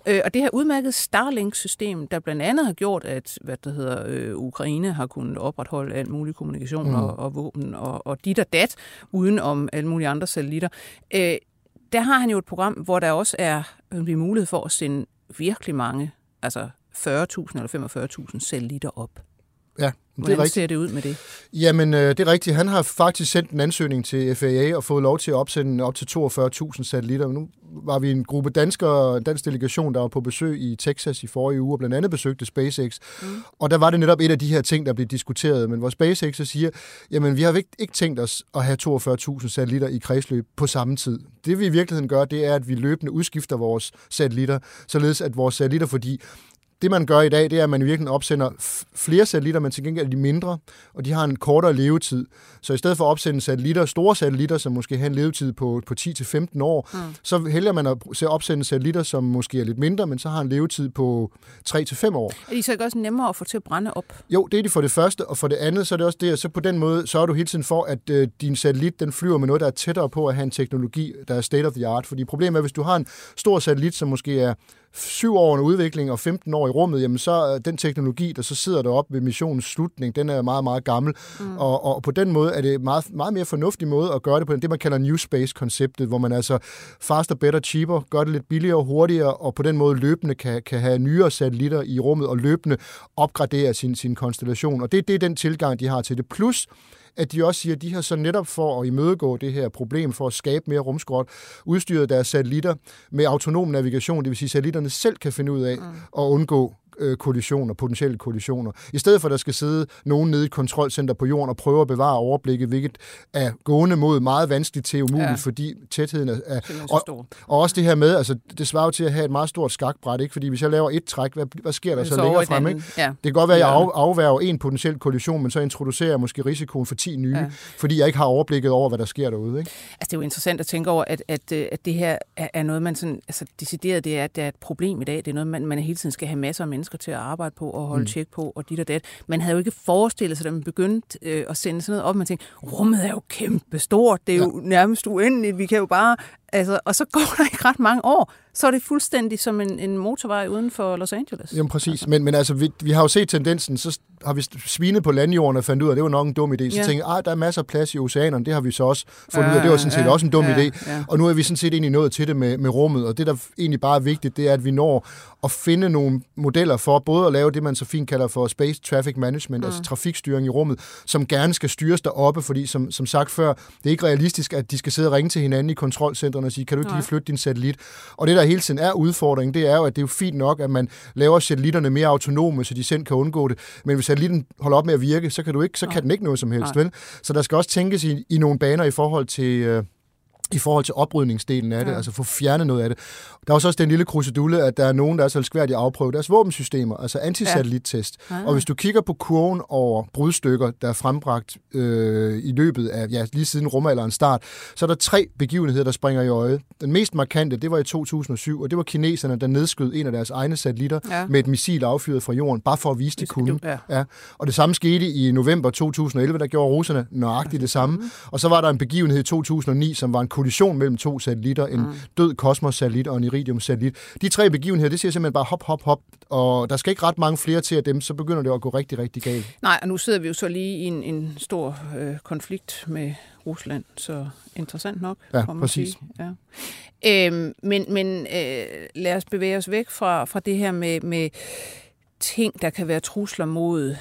[SPEAKER 3] Øh, og det her udmærket Starlink-system, der blandt andet har gjort, at hvad der hedder, øh, Ukraine har kunnet opretholde alt mulig kommunikation mm. og, og våben og, og dit og dat, uden om alle mulige andre satellitter. Øh, der har han jo et program, hvor der også er øh, mulighed for at sende virkelig mange, altså 40.000 eller 45.000 satellitter op.
[SPEAKER 4] Ja, det er rigtigt.
[SPEAKER 3] ser det ud med det?
[SPEAKER 4] Jamen, øh, det er rigtigt. Han har faktisk sendt en ansøgning til FAA og fået lov til at opsende op til 42.000 satellitter. Nu var vi en gruppe danskere, en dansk delegation, der var på besøg i Texas i forrige uge, og blandt andet besøgte SpaceX. Mm. Og der var det netop et af de her ting, der blev diskuteret. Men hvor SpaceX så siger, jamen vi har ikke, ikke tænkt os at have 42.000 satellitter i kredsløb på samme tid. Det vi i virkeligheden gør, det er, at vi løbende udskifter vores satellitter, således at vores satellitter, fordi det, man gør i dag, det er, at man i virkeligheden opsender flere satellitter, men til gengæld er de mindre, og de har en kortere levetid. Så i stedet for at opsende satellitter, store satellitter, som måske har en levetid på, på 10-15 år, mm. så vælger man at se opsende satellitter, som måske er lidt mindre, men så har en levetid på 3-5 år.
[SPEAKER 3] Er de så ikke også nemmere at få til at brænde op?
[SPEAKER 4] Jo, det er de for det første, og for det andet, så er det også det, at så på den måde sørger du hele tiden for, at øh, din satellit, den flyver med noget, der er tættere på at have en teknologi, der er state of the art. Fordi problemet er, hvis du har en stor satellit, som måske er syv år under udvikling og 15 år i rummet, jamen så er den teknologi, der så sidder deroppe ved missionens slutning, den er meget, meget gammel. Mm. Og, og på den måde er det meget, meget mere fornuftig måde at gøre det på, det man kalder New Space-konceptet, hvor man altså faster, better, cheaper, gør det lidt billigere og hurtigere, og på den måde løbende kan, kan have nyere satellitter i rummet og løbende opgradere sin, sin konstellation. Og det, det er den tilgang, de har til det. Plus, at de også siger, at de har så netop for at imødegå det her problem, for at skabe mere rumskrot, udstyret deres satellitter med autonom navigation, det vil sige, at satellitterne selv kan finde ud af mm. at undgå øh, kollisioner, potentielle kollisioner. I stedet for, at der skal sidde nogen nede i et kontrolcenter på jorden og prøve at bevare overblikket, hvilket er gående mod meget vanskeligt til umuligt, ja. Fordi tætheden er... er og,
[SPEAKER 3] stor.
[SPEAKER 4] og også det her med, altså det svarer jo til at have et meget stort skakbræt, ikke? fordi hvis jeg laver et træk, hvad, hvad sker der så, så længere frem? Ikke?
[SPEAKER 3] Ja.
[SPEAKER 4] Det kan godt være, at jeg af, afværger en potentiel kollision, men så introducerer jeg måske risikoen for 10 nye, ja. Fordi jeg ikke har overblikket over, hvad der sker derude. Ikke?
[SPEAKER 3] Altså, det er jo interessant at tænke over, at, at, øh, at det her er, er noget, man sådan, altså decideret, det er, at det er et problem i dag. Det er noget, man, man hele tiden skal have masser af mennesker til at arbejde på og holde mm. tjek på, og dit og dat. Man havde jo ikke forestillet sig, da man begyndte øh, at sende sådan noget op, man tænkte, rummet er jo kæmpe stort, det er ja. jo nærmest uendeligt, vi kan jo bare, altså, og så går der ikke ret mange år, så er det fuldstændig som en, en motorvej uden for Los Angeles.
[SPEAKER 4] Jamen præcis, altså. men, men altså, vi, vi har jo set tendensen, så har vi svinet på landjorden og fandt ud af, at det var nok en dum idé. Så
[SPEAKER 3] Ja.
[SPEAKER 4] tænkte jeg, "Ej, der er masser af plads i oceanerne, det har vi så også fundet ud af, det var sådan set
[SPEAKER 3] Ja,
[SPEAKER 4] også en dum
[SPEAKER 3] ja,
[SPEAKER 4] idé.
[SPEAKER 3] ja.
[SPEAKER 4] Og nu er vi sådan set egentlig nået til det med, med rummet, og det, der egentlig bare er vigtigt, det er, at vi når at finde nogle modeller for både at lave det, man så fint kalder for Space Traffic Management, mm. altså trafikstyring i rummet, som gerne skal styres deroppe, fordi som, som sagt før, det er ikke realistisk, at de skal sidde og ringe til hinanden i kontrolcentrene og sige, kan du ikke lige flytte din satellit? Og det, der hele tiden er udfordringen, det er jo, at det er jo fint nok, at man laver satellitterne mere autonome, så de selv kan undgå det. Men hvis satellitten holder op med at virke, så kan, du ikke, så kan den ikke noget som helst, vel? Så der skal også tænkes i, i nogle baner i forhold til... Øh, i forhold til oprydningsdelen af det, ja. altså få fjernet noget af det. Der er også den lille krusedulle, at der er nogen, der er så elskværdige at afprøve deres våbensystemer, altså antisatellittest. Ja. Og hvis du kigger på kurven over brudstykker, der er frembragt øh, i løbet af, ja, lige siden rumalderens start, så er der tre begivenheder, der springer i øjet. Den mest markante, det var i 2007, og det var kineserne, der nedskød en af deres egne satellitter ja.
[SPEAKER 3] Ja.
[SPEAKER 4] med et missil affyret fra jorden, bare for at vise, de
[SPEAKER 3] Hvis-
[SPEAKER 4] kunne.
[SPEAKER 3] ja.
[SPEAKER 4] Ja. Og det samme skete i november 2011, der gjorde russerne nøjagtigt det samme. Og så var der en begivenhed i 2009, som var en kollision mellem to satellitter, en død kosmos-satellit og en iridium-satellit. De tre begivenheder, det siger simpelthen bare hop, hop, hop, og der skal ikke ret mange flere til af dem, så begynder det at gå rigtig, rigtig galt.
[SPEAKER 3] Nej, og nu sidder vi jo så lige i en, en stor øh, konflikt med Rusland, så interessant nok,
[SPEAKER 4] Ja,
[SPEAKER 3] må
[SPEAKER 4] præcis.
[SPEAKER 3] sige. Ja. Øhm, men men øh, lad os bevæge os væk fra, fra det her med, med ting, der kan være trusler mod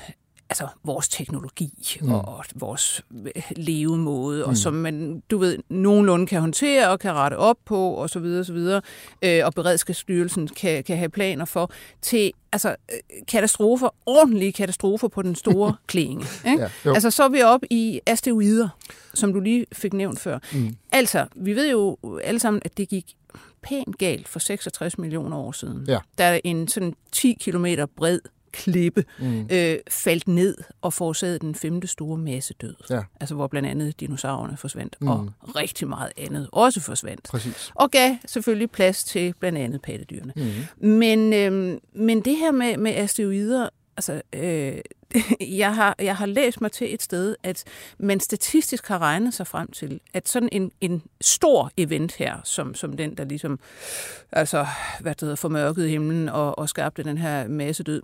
[SPEAKER 3] altså vores teknologi mm. og vores øh, levemåde, mm. og som man, du ved, nogenlunde kan håndtere og kan rette op på, og så videre, og så videre, øh, og Beredskabsstyrelsen kan, kan have planer for, til altså, øh, katastrofer, ordentlige katastrofer på den store klinge. Ikke?
[SPEAKER 4] Ja, jo.
[SPEAKER 3] altså, så er vi oppe i asteroider, som du lige fik nævnt før. Mm. Altså, vi ved jo alle sammen, at det gik pænt galt for 66 millioner år siden.
[SPEAKER 4] Ja.
[SPEAKER 3] Der er en sådan 10 kilometer bred klippe mm. øh, faldt ned og forårsagede den femte store massedød.
[SPEAKER 4] Ja.
[SPEAKER 3] Altså hvor blandt andet dinosaurerne forsvandt, mm. og rigtig meget andet også forsvandt.
[SPEAKER 4] Præcis.
[SPEAKER 3] Og gav selvfølgelig plads til blandt andet pattedyrene. Mm. Men, øh, men det her med, med asteroider, altså, øh, jeg, har, jeg har læst mig til et sted, at man statistisk har regnet sig frem til, at sådan en, en stor event her, som, som den, der ligesom altså, hvad det hedder, formørkede himlen og, og skabte den her masse død,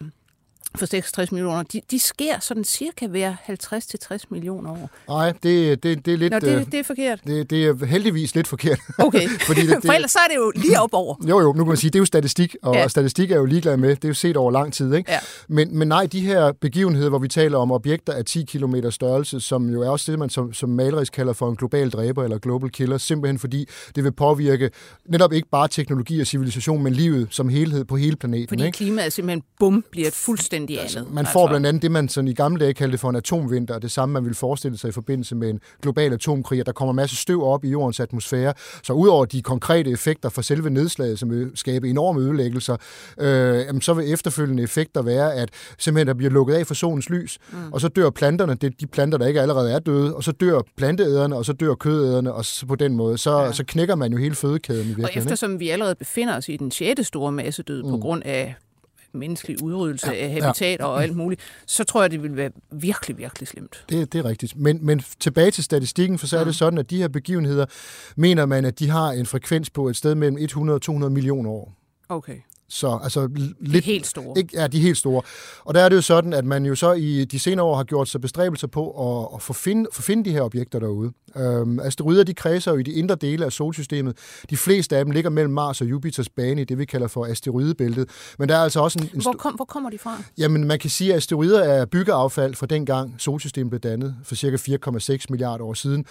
[SPEAKER 3] for 66 millioner, de, de sker sådan cirka hver 50-60 millioner år.
[SPEAKER 4] Nej, det, det, det er lidt...
[SPEAKER 3] Nå, det, det er forkert.
[SPEAKER 4] Det, det er heldigvis lidt forkert.
[SPEAKER 3] Okay, Fordi det, det, for ellers så er det jo lige op over.
[SPEAKER 4] Jo, jo, nu kan man sige, det er jo statistik, og ja. statistik er jo ligeglad med. Det er jo set over lang tid, ikke?
[SPEAKER 3] Ja.
[SPEAKER 4] Men, men nej, de her begivenheder, hvor vi taler om objekter af 10 km størrelse, som jo er også det, man som, som malerisk kalder for en global dræber eller global killer, simpelthen fordi det vil påvirke netop ikke bare teknologi og civilisation, men livet som helhed på hele planeten.
[SPEAKER 3] Fordi
[SPEAKER 4] ikke?
[SPEAKER 3] klimaet simpelthen bum bliver et fuldstændig
[SPEAKER 4] Altså,
[SPEAKER 3] andet.
[SPEAKER 4] man får blandt andet det, man sådan i gamle dage kaldte for en atomvinter, og det samme, man ville forestille sig i forbindelse med en global atomkrig, at der kommer en masse støv op i jordens atmosfære. Så udover de konkrete effekter for selve nedslaget, som vil skabe enorme ødelæggelser, øh, jamen, så vil efterfølgende effekter være, at simpelthen der bliver lukket af for solens lys, mm. og så dør planterne, det er de planter, der ikke allerede er døde, og så dør planteæderne, og så dør kødæderne, og så på den måde, så, ja. så knækker man jo hele fødekæden i virkeligheden.
[SPEAKER 3] Og eftersom ikke? vi allerede befinder os i den sjette store massedød mm. på grund af menneskelig udryddelse ja, af habitat ja. og alt muligt, så tror jeg, det vil være virkelig, virkelig slemt.
[SPEAKER 4] Det, det er rigtigt. Men, men tilbage til statistikken, for så er det mm. sådan, at de her begivenheder, mener man, at de har en frekvens på et sted mellem 100 og 200 millioner år.
[SPEAKER 3] Okay.
[SPEAKER 4] Så altså lidt,
[SPEAKER 3] de er helt store.
[SPEAKER 4] Ikke, ja, de helt store. Og der er det jo sådan, at man jo så i de senere år har gjort sig bestræbelser på at, at få finde, få finde de her objekter derude. Øhm, asteroider, de kredser jo i de indre dele af solsystemet. De fleste af dem ligger mellem Mars og Jupiters bane i det, vi kalder for asteroidebæltet. Men der er altså også en... en
[SPEAKER 3] hvor, kom, hvor kommer de fra?
[SPEAKER 4] Jamen, man kan sige, at asteroider er byggeaffald fra dengang solsystemet blev dannet for cirka 4,6 milliarder år siden.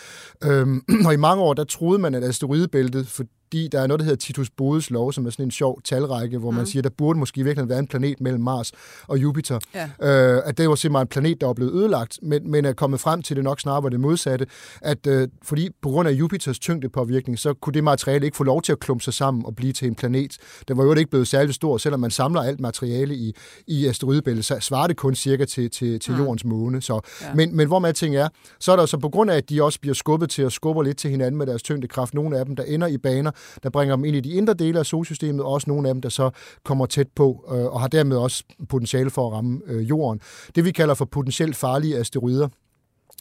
[SPEAKER 4] Øhm, og i mange år, der troede man, at asteroidebæltet, for fordi der er noget, der hedder Titus Bodes lov, som er sådan en sjov talrække, hvor mm. man siger, at der burde måske virkelig være en planet mellem Mars og Jupiter. Ja. Øh, at det var simpelthen en planet, der var blevet ødelagt, men, men er kommet frem til det nok snarere var det modsatte, at øh, fordi på grund af Jupiters tyngdepåvirkning, så kunne det materiale ikke få lov til at klumpe sig sammen og blive til en planet. Den var jo ikke blevet særlig stor, selvom man samler alt materiale i, i asteroidebæltet, så svarer det kun cirka til, til, til mm. jordens måne. Så, ja. men, men hvor man ting er, så er der så på grund af, at de også bliver skubbet til at skubbe lidt til hinanden med deres tyngdekraft, nogle af dem, der ender i baner, der bringer dem ind i de indre dele af solsystemet, og også nogle af dem, der så kommer tæt på øh, og har dermed også potentiale for at ramme øh, jorden. Det vi kalder for potentielt farlige asteroider,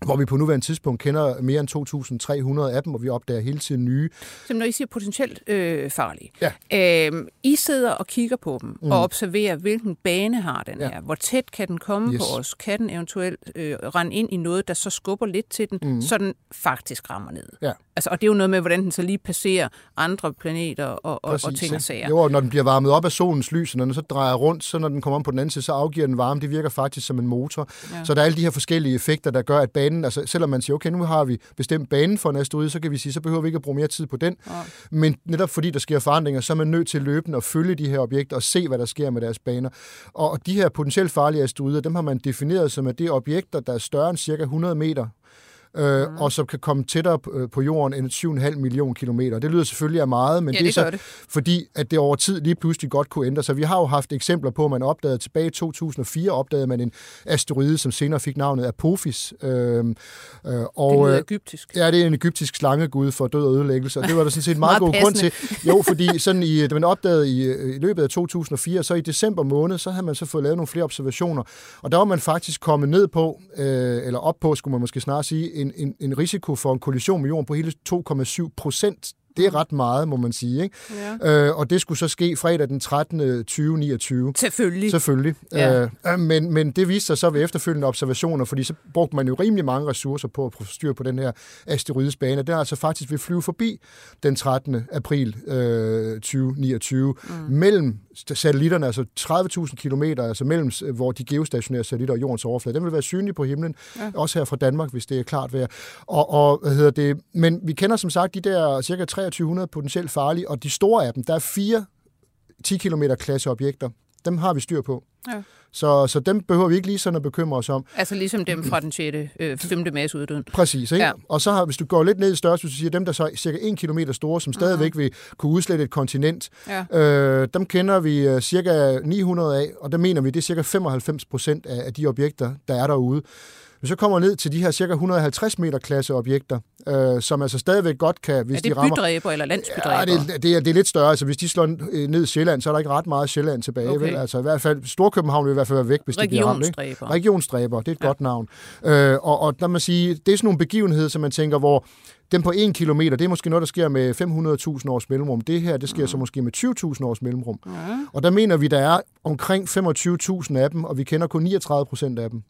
[SPEAKER 4] hvor vi på nuværende tidspunkt kender mere end 2.300 af dem, og vi opdager hele tiden nye.
[SPEAKER 3] Som når I siger potentielt øh, farlige. Ja. Øhm, I sidder og kigger på dem mm. og observerer, hvilken bane har den ja. her. Hvor tæt kan den komme yes. på os? Kan den eventuelt øh, rende ind i noget, der så skubber lidt til den, mm. så den faktisk rammer ned? Ja. Altså, og det er jo noget med, hvordan den så lige passerer andre planeter og, og, og ting og sager.
[SPEAKER 4] Jo, og når den bliver varmet op af solens lys, og når den så drejer rundt, så når den kommer om på den anden side, så afgiver den varme. Det virker faktisk som en motor. Ja. Så der er alle de her forskellige effekter, der gør, at banen, altså selvom man siger, okay, nu har vi bestemt banen for en asteroide, så kan vi sige, så behøver vi ikke at bruge mere tid på den. Ja. Men netop fordi der sker forandringer, så er man nødt til løbende at følge de her objekter og se, hvad der sker med deres baner. Og de her potentielt farlige asteroider, dem har man defineret som, at det er objekter, der er større end cirka 100 meter øh, mm. og som kan komme tættere øh, på jorden end 7,5 millioner kilometer. Det lyder selvfølgelig af meget, men
[SPEAKER 3] ja,
[SPEAKER 4] det,
[SPEAKER 3] det
[SPEAKER 4] er så,
[SPEAKER 3] det.
[SPEAKER 4] fordi at det over tid lige pludselig godt kunne ændre sig. Vi har jo haft eksempler på, at man opdagede tilbage i 2004, opdagede man en asteroide, som senere fik navnet Apophis.
[SPEAKER 3] Øh, øh, og, det er egyptisk.
[SPEAKER 4] Ja, det er en egyptisk slangegud for død og ødelæggelse, og det var der sådan set meget, meget god grund til. Jo, fordi sådan i, da man opdagede i, i løbet af 2004, så i december måned, så havde man så fået lavet nogle flere observationer, og der var man faktisk kommet ned på, øh, eller op på, skulle man måske snart sige, en, en, en risiko for en kollision med jorden på hele 2,7 procent det er ret meget, må man sige. Ikke? Ja. Øh, og det skulle så ske fredag den 13. 2029.
[SPEAKER 3] Selvfølgelig.
[SPEAKER 4] Selvfølgelig. Ja. Øh, men, men det viste sig så ved efterfølgende observationer, fordi så brugte man jo rimelig mange ressourcer på at styr på den her asteroides bane. Den er altså faktisk vil flyve forbi den 13. april øh, 2029 mm. mellem satellitterne, altså 30.000 kilometer, altså mellem, hvor de geostationære satellitter og jordens overflade. Den vil være synlig på himlen, ja. også her fra Danmark, hvis det er klart vejr. Og, og hvad hedder det, men vi kender som sagt de der cirka 2300 potentielt farlige, og de store af dem, der er fire 10 km klasse objekter. Dem har vi styr på. Ja. Så, så dem behøver vi ikke lige sådan at bekymre os om.
[SPEAKER 3] Altså ligesom dem fra den 6. Øh, 5. uddøden.
[SPEAKER 4] Præcis, ikke? Ja. Og så har, hvis du går lidt ned i størrelse, så siger dem, der så er cirka 1 km store, som stadigvæk uh-huh. vil kunne udslette et kontinent, ja. øh, dem kender vi uh, cirka 900 af, og der mener vi, det er cirka 95 procent af, af de objekter, der er derude. Hvis så kommer ned til de her cirka 150 meter klasse objekter, øh, som altså stadigvæk godt kan, hvis
[SPEAKER 3] er det
[SPEAKER 4] de rammer...
[SPEAKER 3] bydræber eller landsbydræber?
[SPEAKER 4] Ja, det, det, er, det er lidt større. Altså, hvis de slår ned Sjælland, så er der ikke ret meget Sjælland tilbage. Okay. Vel? Altså, i hvert fald Storkøbenhavn vil i hvert fald være væk, hvis det bliver ramt. Ikke? Regionsstræber, det er et ja. godt navn. Øh, og, og der man sige, det er sådan nogle begivenheder, som man tænker, hvor den på en kilometer, det er måske noget, der sker med 500.000 års mellemrum. Det her, det sker mm. så måske med 20.000 års mellemrum. Mm. Og der mener vi, der er omkring 25.000 af dem, og vi kender kun 39 procent af dem.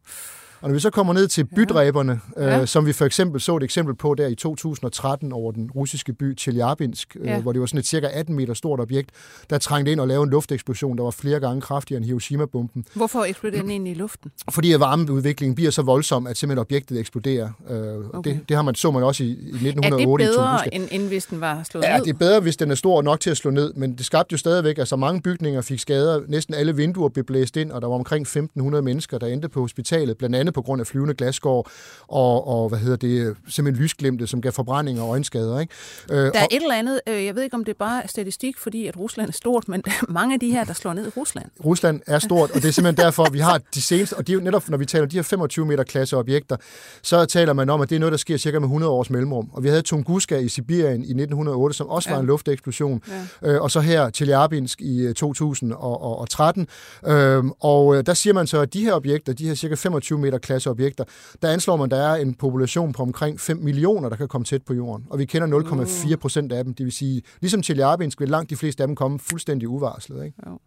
[SPEAKER 4] Og når vi så kommer ned til bydræberne, ja. øh, ja. som vi for eksempel så et eksempel på der i 2013 over den russiske by Chelyabinsk, øh, ja. hvor det var sådan et cirka 18 meter stort objekt, der trængte ind og lavede en lufteksplosion, der var flere gange kraftigere end Hiroshima-bomben.
[SPEAKER 3] Hvorfor eksploderede den ind i luften?
[SPEAKER 4] Fordi at varmeudviklingen bliver så voldsom, at simpelthen objektet eksploderer. Øh, okay. det, det har man, så man også i, i 1908.
[SPEAKER 3] Er det bedre, end, end hvis den var slået
[SPEAKER 4] ja,
[SPEAKER 3] ned?
[SPEAKER 4] Ja, det er bedre, hvis den er stor nok til at slå ned, men det skabte jo stadigvæk, altså mange bygninger fik skader, næsten alle vinduer blev blæst ind, og der var omkring 1.500 mennesker, der endte på hospitalet, blandt andet på grund af flyvende glasgård og, og hvad hedder det, simpelthen lysglemte, som gav forbrænding og øjenskader. Ikke?
[SPEAKER 3] Øh, der er og, et eller andet, øh, jeg ved ikke om det er bare statistik, fordi at Rusland er stort, men mange af de her, der slår ned i Rusland.
[SPEAKER 4] Rusland er stort, og det er simpelthen derfor, vi har de seneste, og det er jo netop, når vi taler de her 25 meter klasse objekter, så taler man om, at det er noget, der sker cirka med 100 års mellemrum. Og vi havde Tunguska i Sibirien i 1908, som også ja. var en lufteksplosion, ja. øh, og så her Chelyabinsk i 2013. Øh, og øh, der siger man så, at de her objekter, de her cirka 25 meter klasse objekter, der anslår man, at der er en population på omkring 5 millioner, der kan komme tæt på jorden. Og vi kender 0,4 procent af dem. Det vil sige, ligesom Chelyabinsk vil langt de fleste af dem komme fuldstændig uvarslet. Ikke? Jo.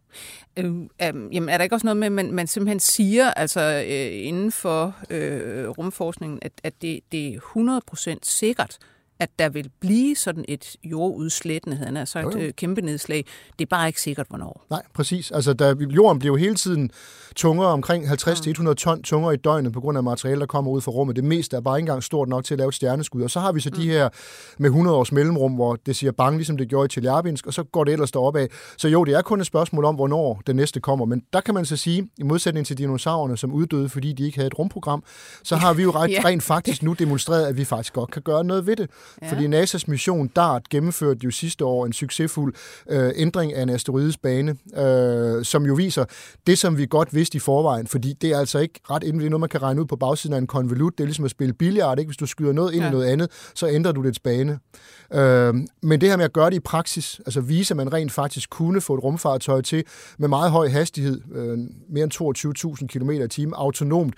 [SPEAKER 3] Øh, øh, jamen, er der ikke også noget med, at man, man simpelthen siger, altså øh, inden for øh, rumforskningen, at, at det, det er 100 procent sikkert, at der vil blive sådan et jordudslættende, han sagt, jo, jo. Øh, kæmpe nedslag. Det er bare ikke sikkert, hvornår.
[SPEAKER 4] Nej, præcis. Altså, der, jorden bliver jo hele tiden tungere, omkring 50-100 ton tungere i døgnet, på grund af materiale, der kommer ud fra rummet. Det meste er bare ikke engang stort nok til at lave et stjerneskud. Og så har vi så mm. de her med 100 års mellemrum, hvor det siger bang, ligesom det gjorde i Chelyabinsk, og så går det ellers deroppe af. Så jo, det er kun et spørgsmål om, hvornår det næste kommer. Men der kan man så sige, i modsætning til dinosaurerne, som uddøde, fordi de ikke havde et rumprogram, så har vi jo ret, yeah. rent faktisk nu demonstreret, at vi faktisk godt kan gøre noget ved det. Ja. Fordi NASA's mission DART gennemførte jo sidste år en succesfuld øh, ændring af en asteroides bane, øh, som jo viser det, som vi godt vidste i forvejen, fordi det er altså ikke ret inden, det er noget, man kan regne ud på bagsiden af en konvolut. Det er ligesom at spille billiard, ikke? Hvis du skyder noget ind ja. i noget andet, så ændrer du dets bane. Øh, men det her med at gøre det i praksis, altså vise, at man rent faktisk kunne få et rumfartøj til med meget høj hastighed, øh, mere end 22.000 km i timen, autonomt,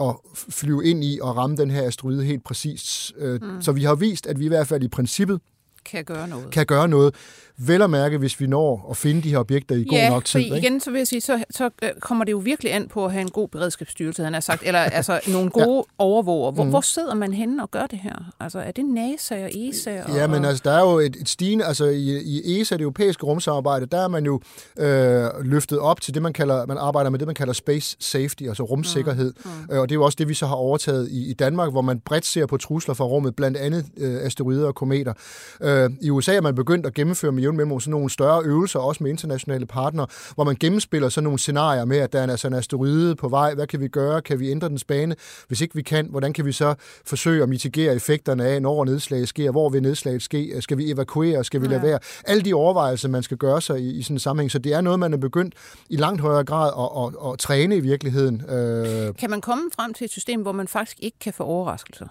[SPEAKER 4] at flyve ind i og ramme den her asteroide helt præcist. Øh, mm. Så vi har vist, at vi i hvert fald i princippet
[SPEAKER 3] kan gøre noget.
[SPEAKER 4] Kan gøre noget. Vel at mærke, hvis vi når at finde de her objekter i god
[SPEAKER 3] ja,
[SPEAKER 4] nok tid.
[SPEAKER 3] Ja, igen så vil jeg sige, så, så øh, kommer det jo virkelig an på at have en god beredskabsstyrelse, han har sagt, eller altså nogle gode ja. overvåger. Hvor, mm. hvor sidder man henne og gør det her? Altså er det NASA og ESA? Og,
[SPEAKER 4] ja, men altså der er jo et, et stigende, altså i, i ESA, det europæiske rumsamarbejde, der er man jo øh, løftet op til det, man kalder, man arbejder med det, man kalder space safety, altså rumsikkerhed. Mm. Mm. Og det er jo også det, vi så har overtaget i, i Danmark, hvor man bredt ser på trusler fra rummet, blandt andet øh, asteroider og kometer. Øh, I USA er man begyndt at gennemføre med jævn mellemrum sådan nogle større øvelser, også med internationale partnere, hvor man gennemspiller sådan nogle scenarier med, at der er altså en asteroide på vej, hvad kan vi gøre, kan vi ændre den bane? Hvis ikke vi kan, hvordan kan vi så forsøge at mitigere effekterne af, når nedslaget sker, hvor vil nedslaget ske, skal vi evakuere, skal vi lade være? Alle de overvejelser, man skal gøre sig i, i sådan en sammenhæng, så det er noget, man er begyndt i langt højere grad at, at, at træne i virkeligheden.
[SPEAKER 3] Øh. Kan man komme frem til et system, hvor man faktisk ikke kan få overraskelser?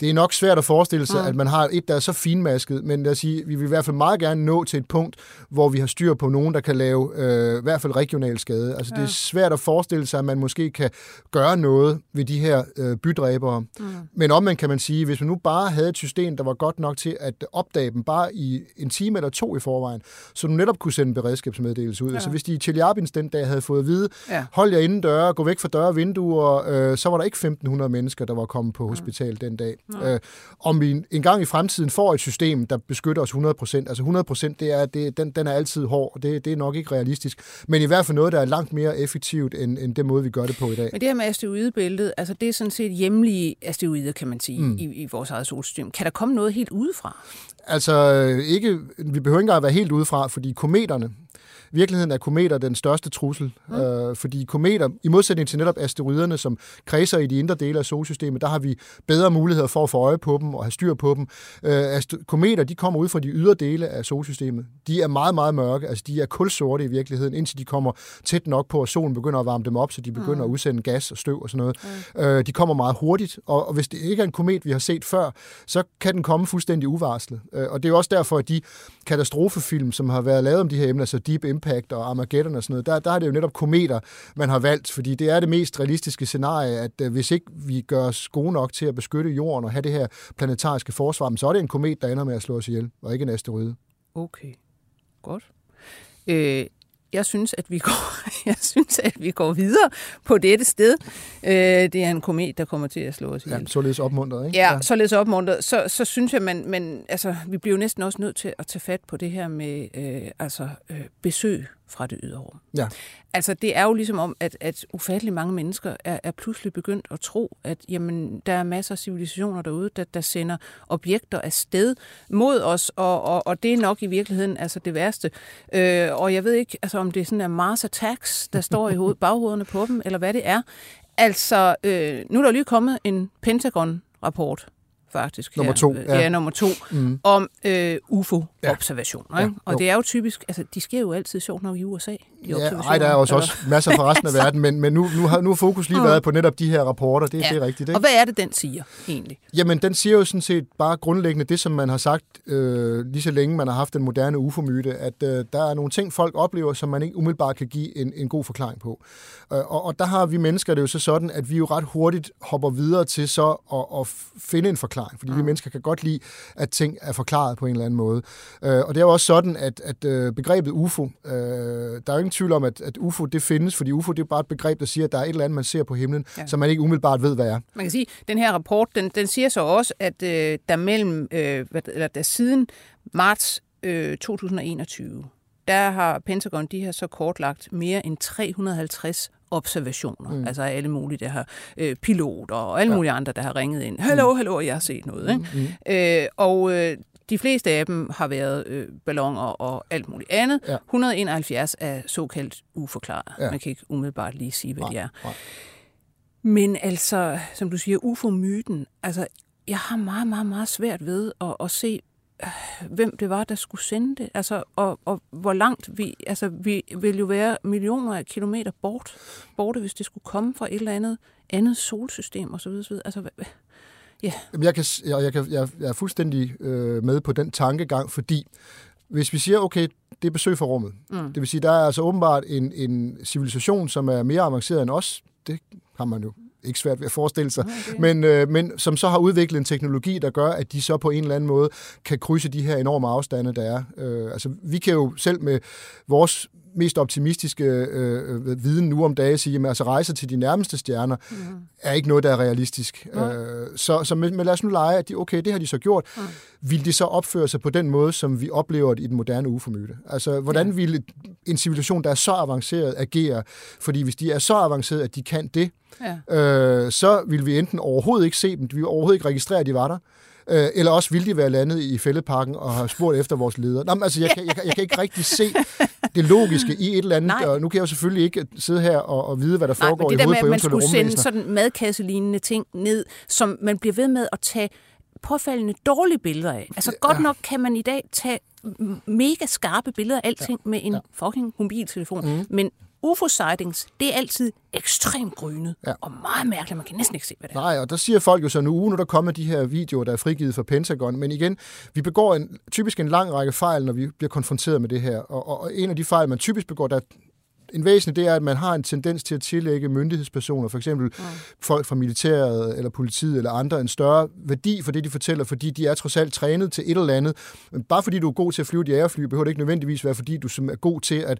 [SPEAKER 4] Det er nok svært at forestille sig, mm. at man har et, der er så finmasket, men lad os sige, vi vil i hvert fald meget gerne nå til et punkt, hvor vi har styr på nogen, der kan lave øh, i hvert fald regional skade. Altså ja. det er svært at forestille sig, at man måske kan gøre noget ved de her øh, bydræbere. Mm. Men om man kan man sige, hvis man nu bare havde et system, der var godt nok til at opdage dem bare i en time eller to i forvejen, så du netop kunne sende en beredskabsmeddelelse ud. Ja. Altså hvis de i Chelyabinsk den dag havde fået at vide, ja. hold jer inden døre, gå væk fra døre og vinduer, øh, så var der ikke 1.500 mennesker, der var kommet på hospital ja. den dag. Øh, om vi en gang i fremtiden får et system, der beskytter os 100%. Altså 100% det er, det, den, den er altid hård, og det, det er nok ikke realistisk. Men i hvert fald noget, der er langt mere effektivt, end, end den måde, vi gør det på i dag.
[SPEAKER 3] Men det her med asteroidebæltet, altså det er sådan set hjemlige asteroider, kan man sige, mm. i, i vores eget solsystem. Kan der komme noget helt udefra?
[SPEAKER 4] Altså, ikke, vi behøver ikke engang at være helt udefra, fordi kometerne, virkeligheden er kometer den største trussel, mm. øh, fordi kometer, i modsætning til netop asteroiderne, som kredser i de indre dele af solsystemet, der har vi bedre muligheder for at få øje på dem og have styr på dem. Øh, kometer, de kommer ud fra de ydre dele af solsystemet. De er meget, meget mørke, altså de er kulsorte i virkeligheden, indtil de kommer tæt nok på, at solen begynder at varme dem op, så de begynder mm. at udsende gas og støv og sådan noget. Mm. Øh, de kommer meget hurtigt, og, og hvis det ikke er en komet, vi har set før, så kan den komme fuldstændig uvarslet. Øh, og det er også derfor, at de katastrofefilm, som har været lavet om de her emner, så Deep Impact og Armageddon og sådan noget, der, der er det jo netop kometer, man har valgt, fordi det er det mest realistiske scenarie, at øh, hvis ikke vi gør os gode nok til at beskytte jorden og have det her planetariske forsvar, så er det en komet, der ender med at slå os ihjel, og ikke en asteroide.
[SPEAKER 3] Okay, godt. Øh, jeg synes, at vi går, jeg synes, at vi går videre på dette sted. Øh, det er en komet, der kommer til at slå os ihjel.
[SPEAKER 4] Ja, således opmuntret, ikke?
[SPEAKER 3] Ja, ja. således opmuntret. Så, så synes jeg, man, man, altså, vi bliver jo næsten også nødt til at tage fat på det her med øh, altså, øh, besøg fra det ydre rum.
[SPEAKER 4] Ja.
[SPEAKER 3] Altså, det er jo ligesom om, at, at ufattelig mange mennesker er, er pludselig begyndt at tro, at jamen, der er masser af civilisationer derude, der, der sender objekter afsted mod os, og, og, og det er nok i virkeligheden altså det værste. Øh, og jeg ved ikke, altså, om det er sådan en Mars Attacks, der står i hoved, baghovederne på dem, eller hvad det er. Altså, øh, nu er der lige kommet en Pentagon-rapport, faktisk.
[SPEAKER 4] Nummer to.
[SPEAKER 3] Ja, ja nummer to. Mm. Om øh, UFO-observationer. Ja. Og jo. det er jo typisk, altså de sker jo altid sjovt nok i USA. De
[SPEAKER 4] ja, ej, der er også, også masser fra resten af verden, men, men nu, nu, har, nu har fokus lige mm. været på netop de her rapporter, det, ja. det er rigtigt. Ikke?
[SPEAKER 3] Og hvad er det, den siger egentlig?
[SPEAKER 4] Jamen, den siger jo sådan set bare grundlæggende det, som man har sagt øh, lige så længe man har haft den moderne UFO-myte, at øh, der er nogle ting, folk oplever, som man ikke umiddelbart kan give en, en god forklaring på. Øh, og, og der har vi mennesker det jo så sådan, at vi jo ret hurtigt hopper videre til så at, at finde en forklaring, fordi mm. vi mennesker kan godt lide, at ting er forklaret på en eller anden måde. Øh, og det er jo også sådan, at, at øh, begrebet UFO, øh, der er jo ingen tvivl om, at, at UFO det findes, fordi UFO det er bare et begreb, der siger, at der er et eller andet, man ser på himlen, ja. som man ikke umiddelbart ved, hvad er.
[SPEAKER 3] Man kan sige, at den her rapport, den, den siger så også, at øh, der mellem, øh, eller der siden marts øh, 2021, der har Pentagon, de har så kortlagt mere end 350 observationer. Mm. Altså alle mulige, der har øh, piloter og alle ja. mulige andre, der har ringet ind. Hallo, mm. hallo, jeg har set noget. Ikke? Mm. mm. Øh, og øh, de fleste af dem har været øh, ballonger og alt muligt andet. Ja. 171 er såkaldt uforklaret. Ja. Man kan ikke umiddelbart lige sige, hvad nej, de er. Nej. Men altså, som du siger, UFO-myten, altså, jeg har meget, meget, meget svært ved at, at se, hvem det var, der skulle sende det, altså, og, og hvor langt vi, altså, vi vil jo være millioner af kilometer bort, borte, hvis det skulle komme fra et eller andet andet solsystem osv. Altså,
[SPEAKER 4] ja. Jeg, kan, jeg, jeg, kan, jeg, jeg er fuldstændig øh, med på den tankegang, fordi hvis vi siger, okay, det er besøg for rummet, mm. det vil sige, der er altså åbenbart en, en civilisation, som er mere avanceret end os, det har man jo ikke svært ved at forestille sig, okay. men, øh, men som så har udviklet en teknologi, der gør, at de så på en eller anden måde kan krydse de her enorme afstande, der er. Øh, altså, vi kan jo selv med vores mest optimistiske øh, øh, viden nu om dagen sige, at altså rejse til de nærmeste stjerner mm. er ikke noget, der er realistisk. Mm. Øh, så så men, men lad os nu lege, at de, okay, det har de så gjort. Mm. Vil de så opføre sig på den måde, som vi oplever det i den moderne UFO-myte? Altså, hvordan ja. vil en civilisation, der er så avanceret, agere? Fordi hvis de er så avanceret, at de kan det, ja. øh, så vil vi enten overhovedet ikke se dem, vi vil overhovedet ikke registrere, at de var der, øh, eller også ville de være landet i fældeparken og have spurgt efter vores leder. Nå, men, altså, jeg, kan, jeg, jeg kan ikke rigtig se det logiske i et eller andet, Nej. og nu kan jeg jo selvfølgelig ikke sidde her og, og vide, hvad der Nej, foregår i hovedet
[SPEAKER 3] det der med, at man skulle sende sådan madkasselignende ting ned, som man bliver ved med at tage påfaldende dårlige billeder af. Altså godt ja. nok kan man i dag tage mega skarpe billeder af alting ja. med en ja. fucking mobiltelefon, mm. men UFO-sightings, det er altid ekstremt grynet ja. og meget mærkeligt. Man kan næsten ikke se, hvad det
[SPEAKER 4] er. Nej, og der siger folk jo så nu, nu der kommer de her videoer, der er frigivet fra Pentagon. Men igen, vi begår en, typisk en lang række fejl, når vi bliver konfronteret med det her. Og, og, og en af de fejl, man typisk begår, der en væsentlig, det er, at man har en tendens til at tillægge myndighedspersoner, for eksempel ja. folk fra militæret eller politiet eller andre, en større værdi for det, de fortæller, fordi de er trods alt trænet til et eller andet. Men bare fordi du er god til at flyve et jægerfly, behøver det ikke nødvendigvis være, fordi du er god til at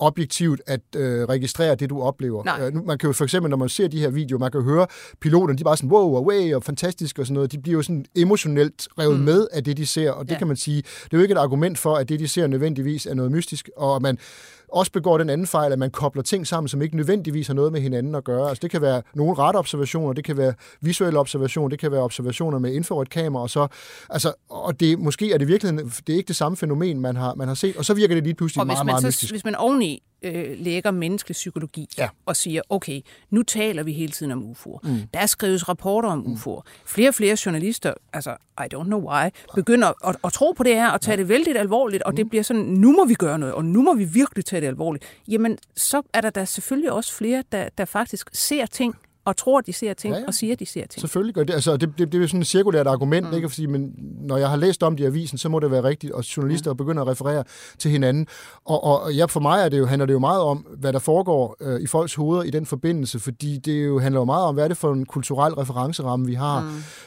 [SPEAKER 4] objektivt at øh, registrere det, du oplever. Øh, man kan jo for eksempel, når man ser de her videoer, man kan høre piloterne, de er bare sådan, wow, away, og fantastisk og sådan noget. De bliver jo sådan emotionelt revet mm. med af det, de ser, og det ja. kan man sige, det er jo ikke et argument for, at det, de ser nødvendigvis er noget mystisk, og man også begår den anden fejl, at man kobler ting sammen, som ikke nødvendigvis har noget med hinanden at gøre. Altså, det kan være nogle observationer, det kan være visuelle observationer, det kan være observationer med infrarødt kamera, og så, altså, og det, måske er det virkelig, det er ikke det samme fænomen, man har, man har set, og så virker det lige pludselig meget, meget
[SPEAKER 3] så,
[SPEAKER 4] mystisk.
[SPEAKER 3] Hvis man oveni øh, lægger menneskelig psykologi ja. og siger, okay, nu taler vi hele tiden om UFO'er. Mm. Der skrives rapporter om mm. UFO'er. Flere og flere journalister, altså I don't know why, begynder at, at tro på det her og tage ja. det vældig alvorligt, og mm. det bliver sådan, nu må vi gøre noget, og nu må vi virkelig tage det alvorligt. Jamen, så er der da selvfølgelig også flere, der, der faktisk ser ting og tror, de ser ting, ja, ja. og siger, de ser ting.
[SPEAKER 4] Selvfølgelig gør det. Altså, det, det, det er sådan et cirkulært argument, mm. ikke? Fordi, men når jeg har læst om det i avisen, så må det være rigtigt, og journalister ja. begynder at referere til hinanden. Og, og ja, for mig er det jo, handler det jo meget om, hvad der foregår øh, i folks hoveder i den forbindelse, fordi det jo handler jo meget om, hvad er det for en kulturel referenceramme, vi har.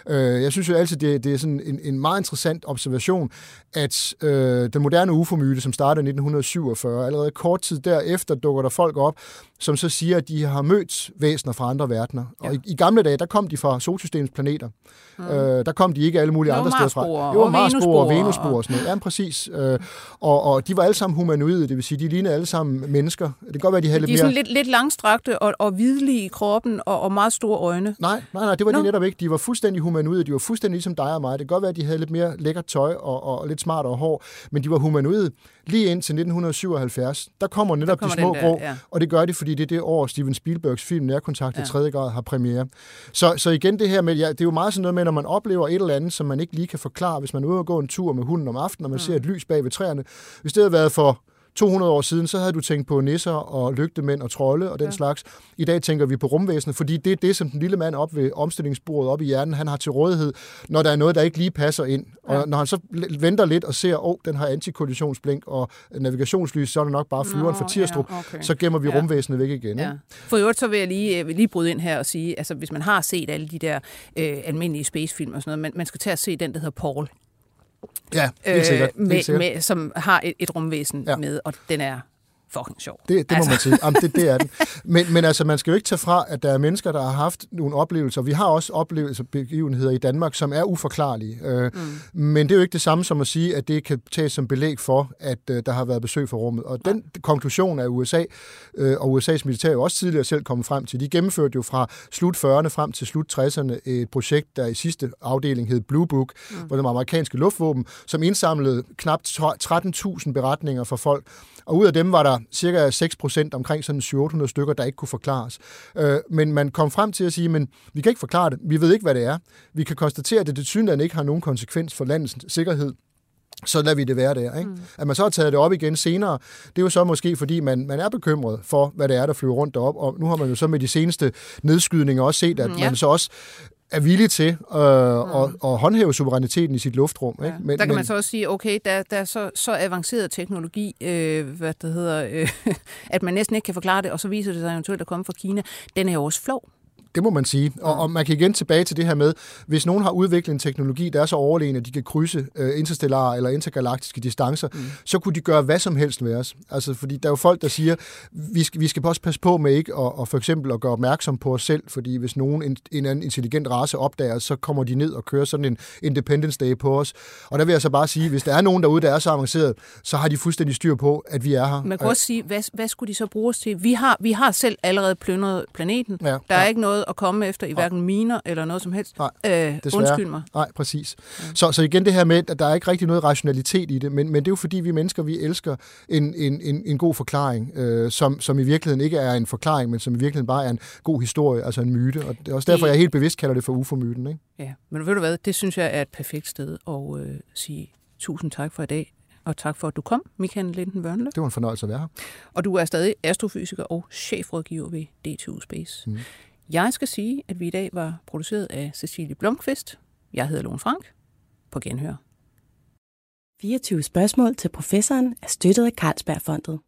[SPEAKER 4] Mm. Øh, jeg synes jo altid, det, det er sådan en, en meget interessant observation, at øh, den moderne UFO-myte, som startede i 1947, allerede kort tid derefter dukker der folk op, som så siger, at de har mødt væsener fra andre verdener. Ja. Og i, i gamle dage, der kom de fra solsystemets planeter. Mm. Øh, der kom de ikke alle mulige andre steder fra.
[SPEAKER 3] Jo, og
[SPEAKER 4] Mars-spor og Venus-spor og sådan noget. Ja, præcis. Øh, og, og de var alle sammen humanoide, det vil sige, de lignede alle sammen mennesker. Det kan godt være, de havde
[SPEAKER 3] de
[SPEAKER 4] lidt
[SPEAKER 3] mere...
[SPEAKER 4] De
[SPEAKER 3] er sådan lidt, lidt langstrakte og, og hvidlige i kroppen og, og meget store øjne.
[SPEAKER 4] Nej, nej, nej, det var no. de netop ikke. De var fuldstændig humanoide. De var fuldstændig ligesom dig og mig. Det kan godt være, at de havde lidt mere lækkert tøj og, og lidt smartere hår, men de var humanoide lige indtil 1977. Der kommer netop der kommer de små der, grå, ja. og det gør de, fordi det er det år, Steven Spielbergs film Nærkontakt ja. i 3. grad har premiere. Så, så igen det her med, ja, det er jo meget sådan noget med, når man oplever et eller andet, som man ikke lige kan forklare, hvis man er ude og gå en tur med hunden om aftenen, og man mm. ser et lys bag ved træerne. Hvis det havde været for 200 år siden, så havde du tænkt på nisser og lygtemænd og trolde og den ja. slags. I dag tænker vi på rumvæsenet, fordi det er det, som den lille mand op ved omstillingsbordet op i hjernen, han har til rådighed, når der er noget, der ikke lige passer ind. Ja. Og når han så venter lidt og ser, åh, oh, den har antikollisionsblink og navigationslys, så er det nok bare flyveren for Tirstrup, ja, okay. så gemmer vi ja. rumvæsenet væk igen. Ja.
[SPEAKER 3] For øvrigt så vil jeg lige, vil lige bryde ind her og sige, altså hvis man har set alle de der øh, almindelige spacefilm og sådan noget, man, man skal tage at se den, der hedder Paul.
[SPEAKER 4] Ja, helt sikkert.
[SPEAKER 3] Øh, med, helt sikkert. Med, som har et, et rumvæsen ja. med, og den er fucking sjov.
[SPEAKER 4] Det, det altså. må man sige. Jamen, det, det er den. Men, men altså, man skal jo ikke tage fra, at der er mennesker, der har haft nogle oplevelser. Vi har også oplevelser, begivenheder i Danmark, som er uforklarlige. Øh, mm. Men det er jo ikke det samme som at sige, at det kan tages som belæg for, at øh, der har været besøg for rummet. Og den ja. konklusion af USA, øh, og USA's militær jo også tidligere selv kommet frem til, de gennemførte jo fra slut 40'erne frem til slut 60'erne et projekt, der i sidste afdeling hed Blue Book, mm. hvor det amerikanske luftvåben, som indsamlede knap 13.000 beretninger fra folk, og ud af dem var der cirka 6 procent, omkring sådan 700 stykker, der ikke kunne forklares. Øh, men man kom frem til at sige, men vi kan ikke forklare det, vi ved ikke, hvad det er. Vi kan konstatere, at det til synligheden ikke har nogen konsekvens for landets sikkerhed så lader vi det være der. Ikke? Mm. At man så har taget det op igen senere, det er jo så måske, fordi man, man er bekymret for, hvad det er, der flyver rundt derop. Og nu har man jo så med de seneste nedskydninger også set, at mm, ja. man så også er villig til øh, mm. at, at håndhæve suveræniteten i sit luftrum.
[SPEAKER 3] Ja.
[SPEAKER 4] Ikke?
[SPEAKER 3] Men, der kan men, man så også sige, okay, der, der er så, så avanceret teknologi, øh, hvad det hedder, øh, at man næsten ikke kan forklare det, og så viser det sig eventuelt at komme fra Kina. Den er jo også flov.
[SPEAKER 4] Det må man sige. Og, og man kan igen tilbage til det her med, hvis nogen har udviklet en teknologi, der er så overlegen, at de kan krydse øh, interstellare eller intergalaktiske distancer, mm. så kunne de gøre hvad som helst med os. Altså, fordi der er jo folk, der siger, vi skal, vi skal også passe på med ikke at, og for eksempel at gøre opmærksom på os selv, fordi hvis nogen, en, en anden intelligent race opdager så kommer de ned og kører sådan en Independence Day på os. Og der vil jeg så bare sige, hvis der er nogen derude, der er så avanceret, så har de fuldstændig styr på, at vi er her.
[SPEAKER 3] Man kan også sige, hvad, hvad skulle de så bruges til? Vi har, vi har selv allerede plyndret planeten. Ja, der er ja. ikke noget at komme efter i hverken miner eller noget som helst. Nej, øh, undskyld mig.
[SPEAKER 4] Nej, præcis. Ja. Så, så igen det her med, at der er ikke rigtig noget rationalitet i det, men, men det er jo fordi, vi mennesker, vi elsker en, en, en, en god forklaring, øh, som, som i virkeligheden ikke er en forklaring, men som i virkeligheden bare er en god historie, altså en myte. Og det er også derfor, jeg helt bevidst kalder det for UFO-myten. Ikke?
[SPEAKER 3] Ja, men ved du hvad, det synes jeg er et perfekt sted at øh, sige tusind tak for i dag. Og tak for, at du kom, Michael Linden Wørnle.
[SPEAKER 4] Det var en fornøjelse at være her.
[SPEAKER 3] Og du er stadig astrofysiker og chefrådgiver ved DTU Space. Mm. Jeg skal sige, at vi i dag var produceret af Cecilie Blomqvist. Jeg hedder Lone Frank. På genhør.
[SPEAKER 1] 24 spørgsmål til professoren er støttet af Carlsbergfondet.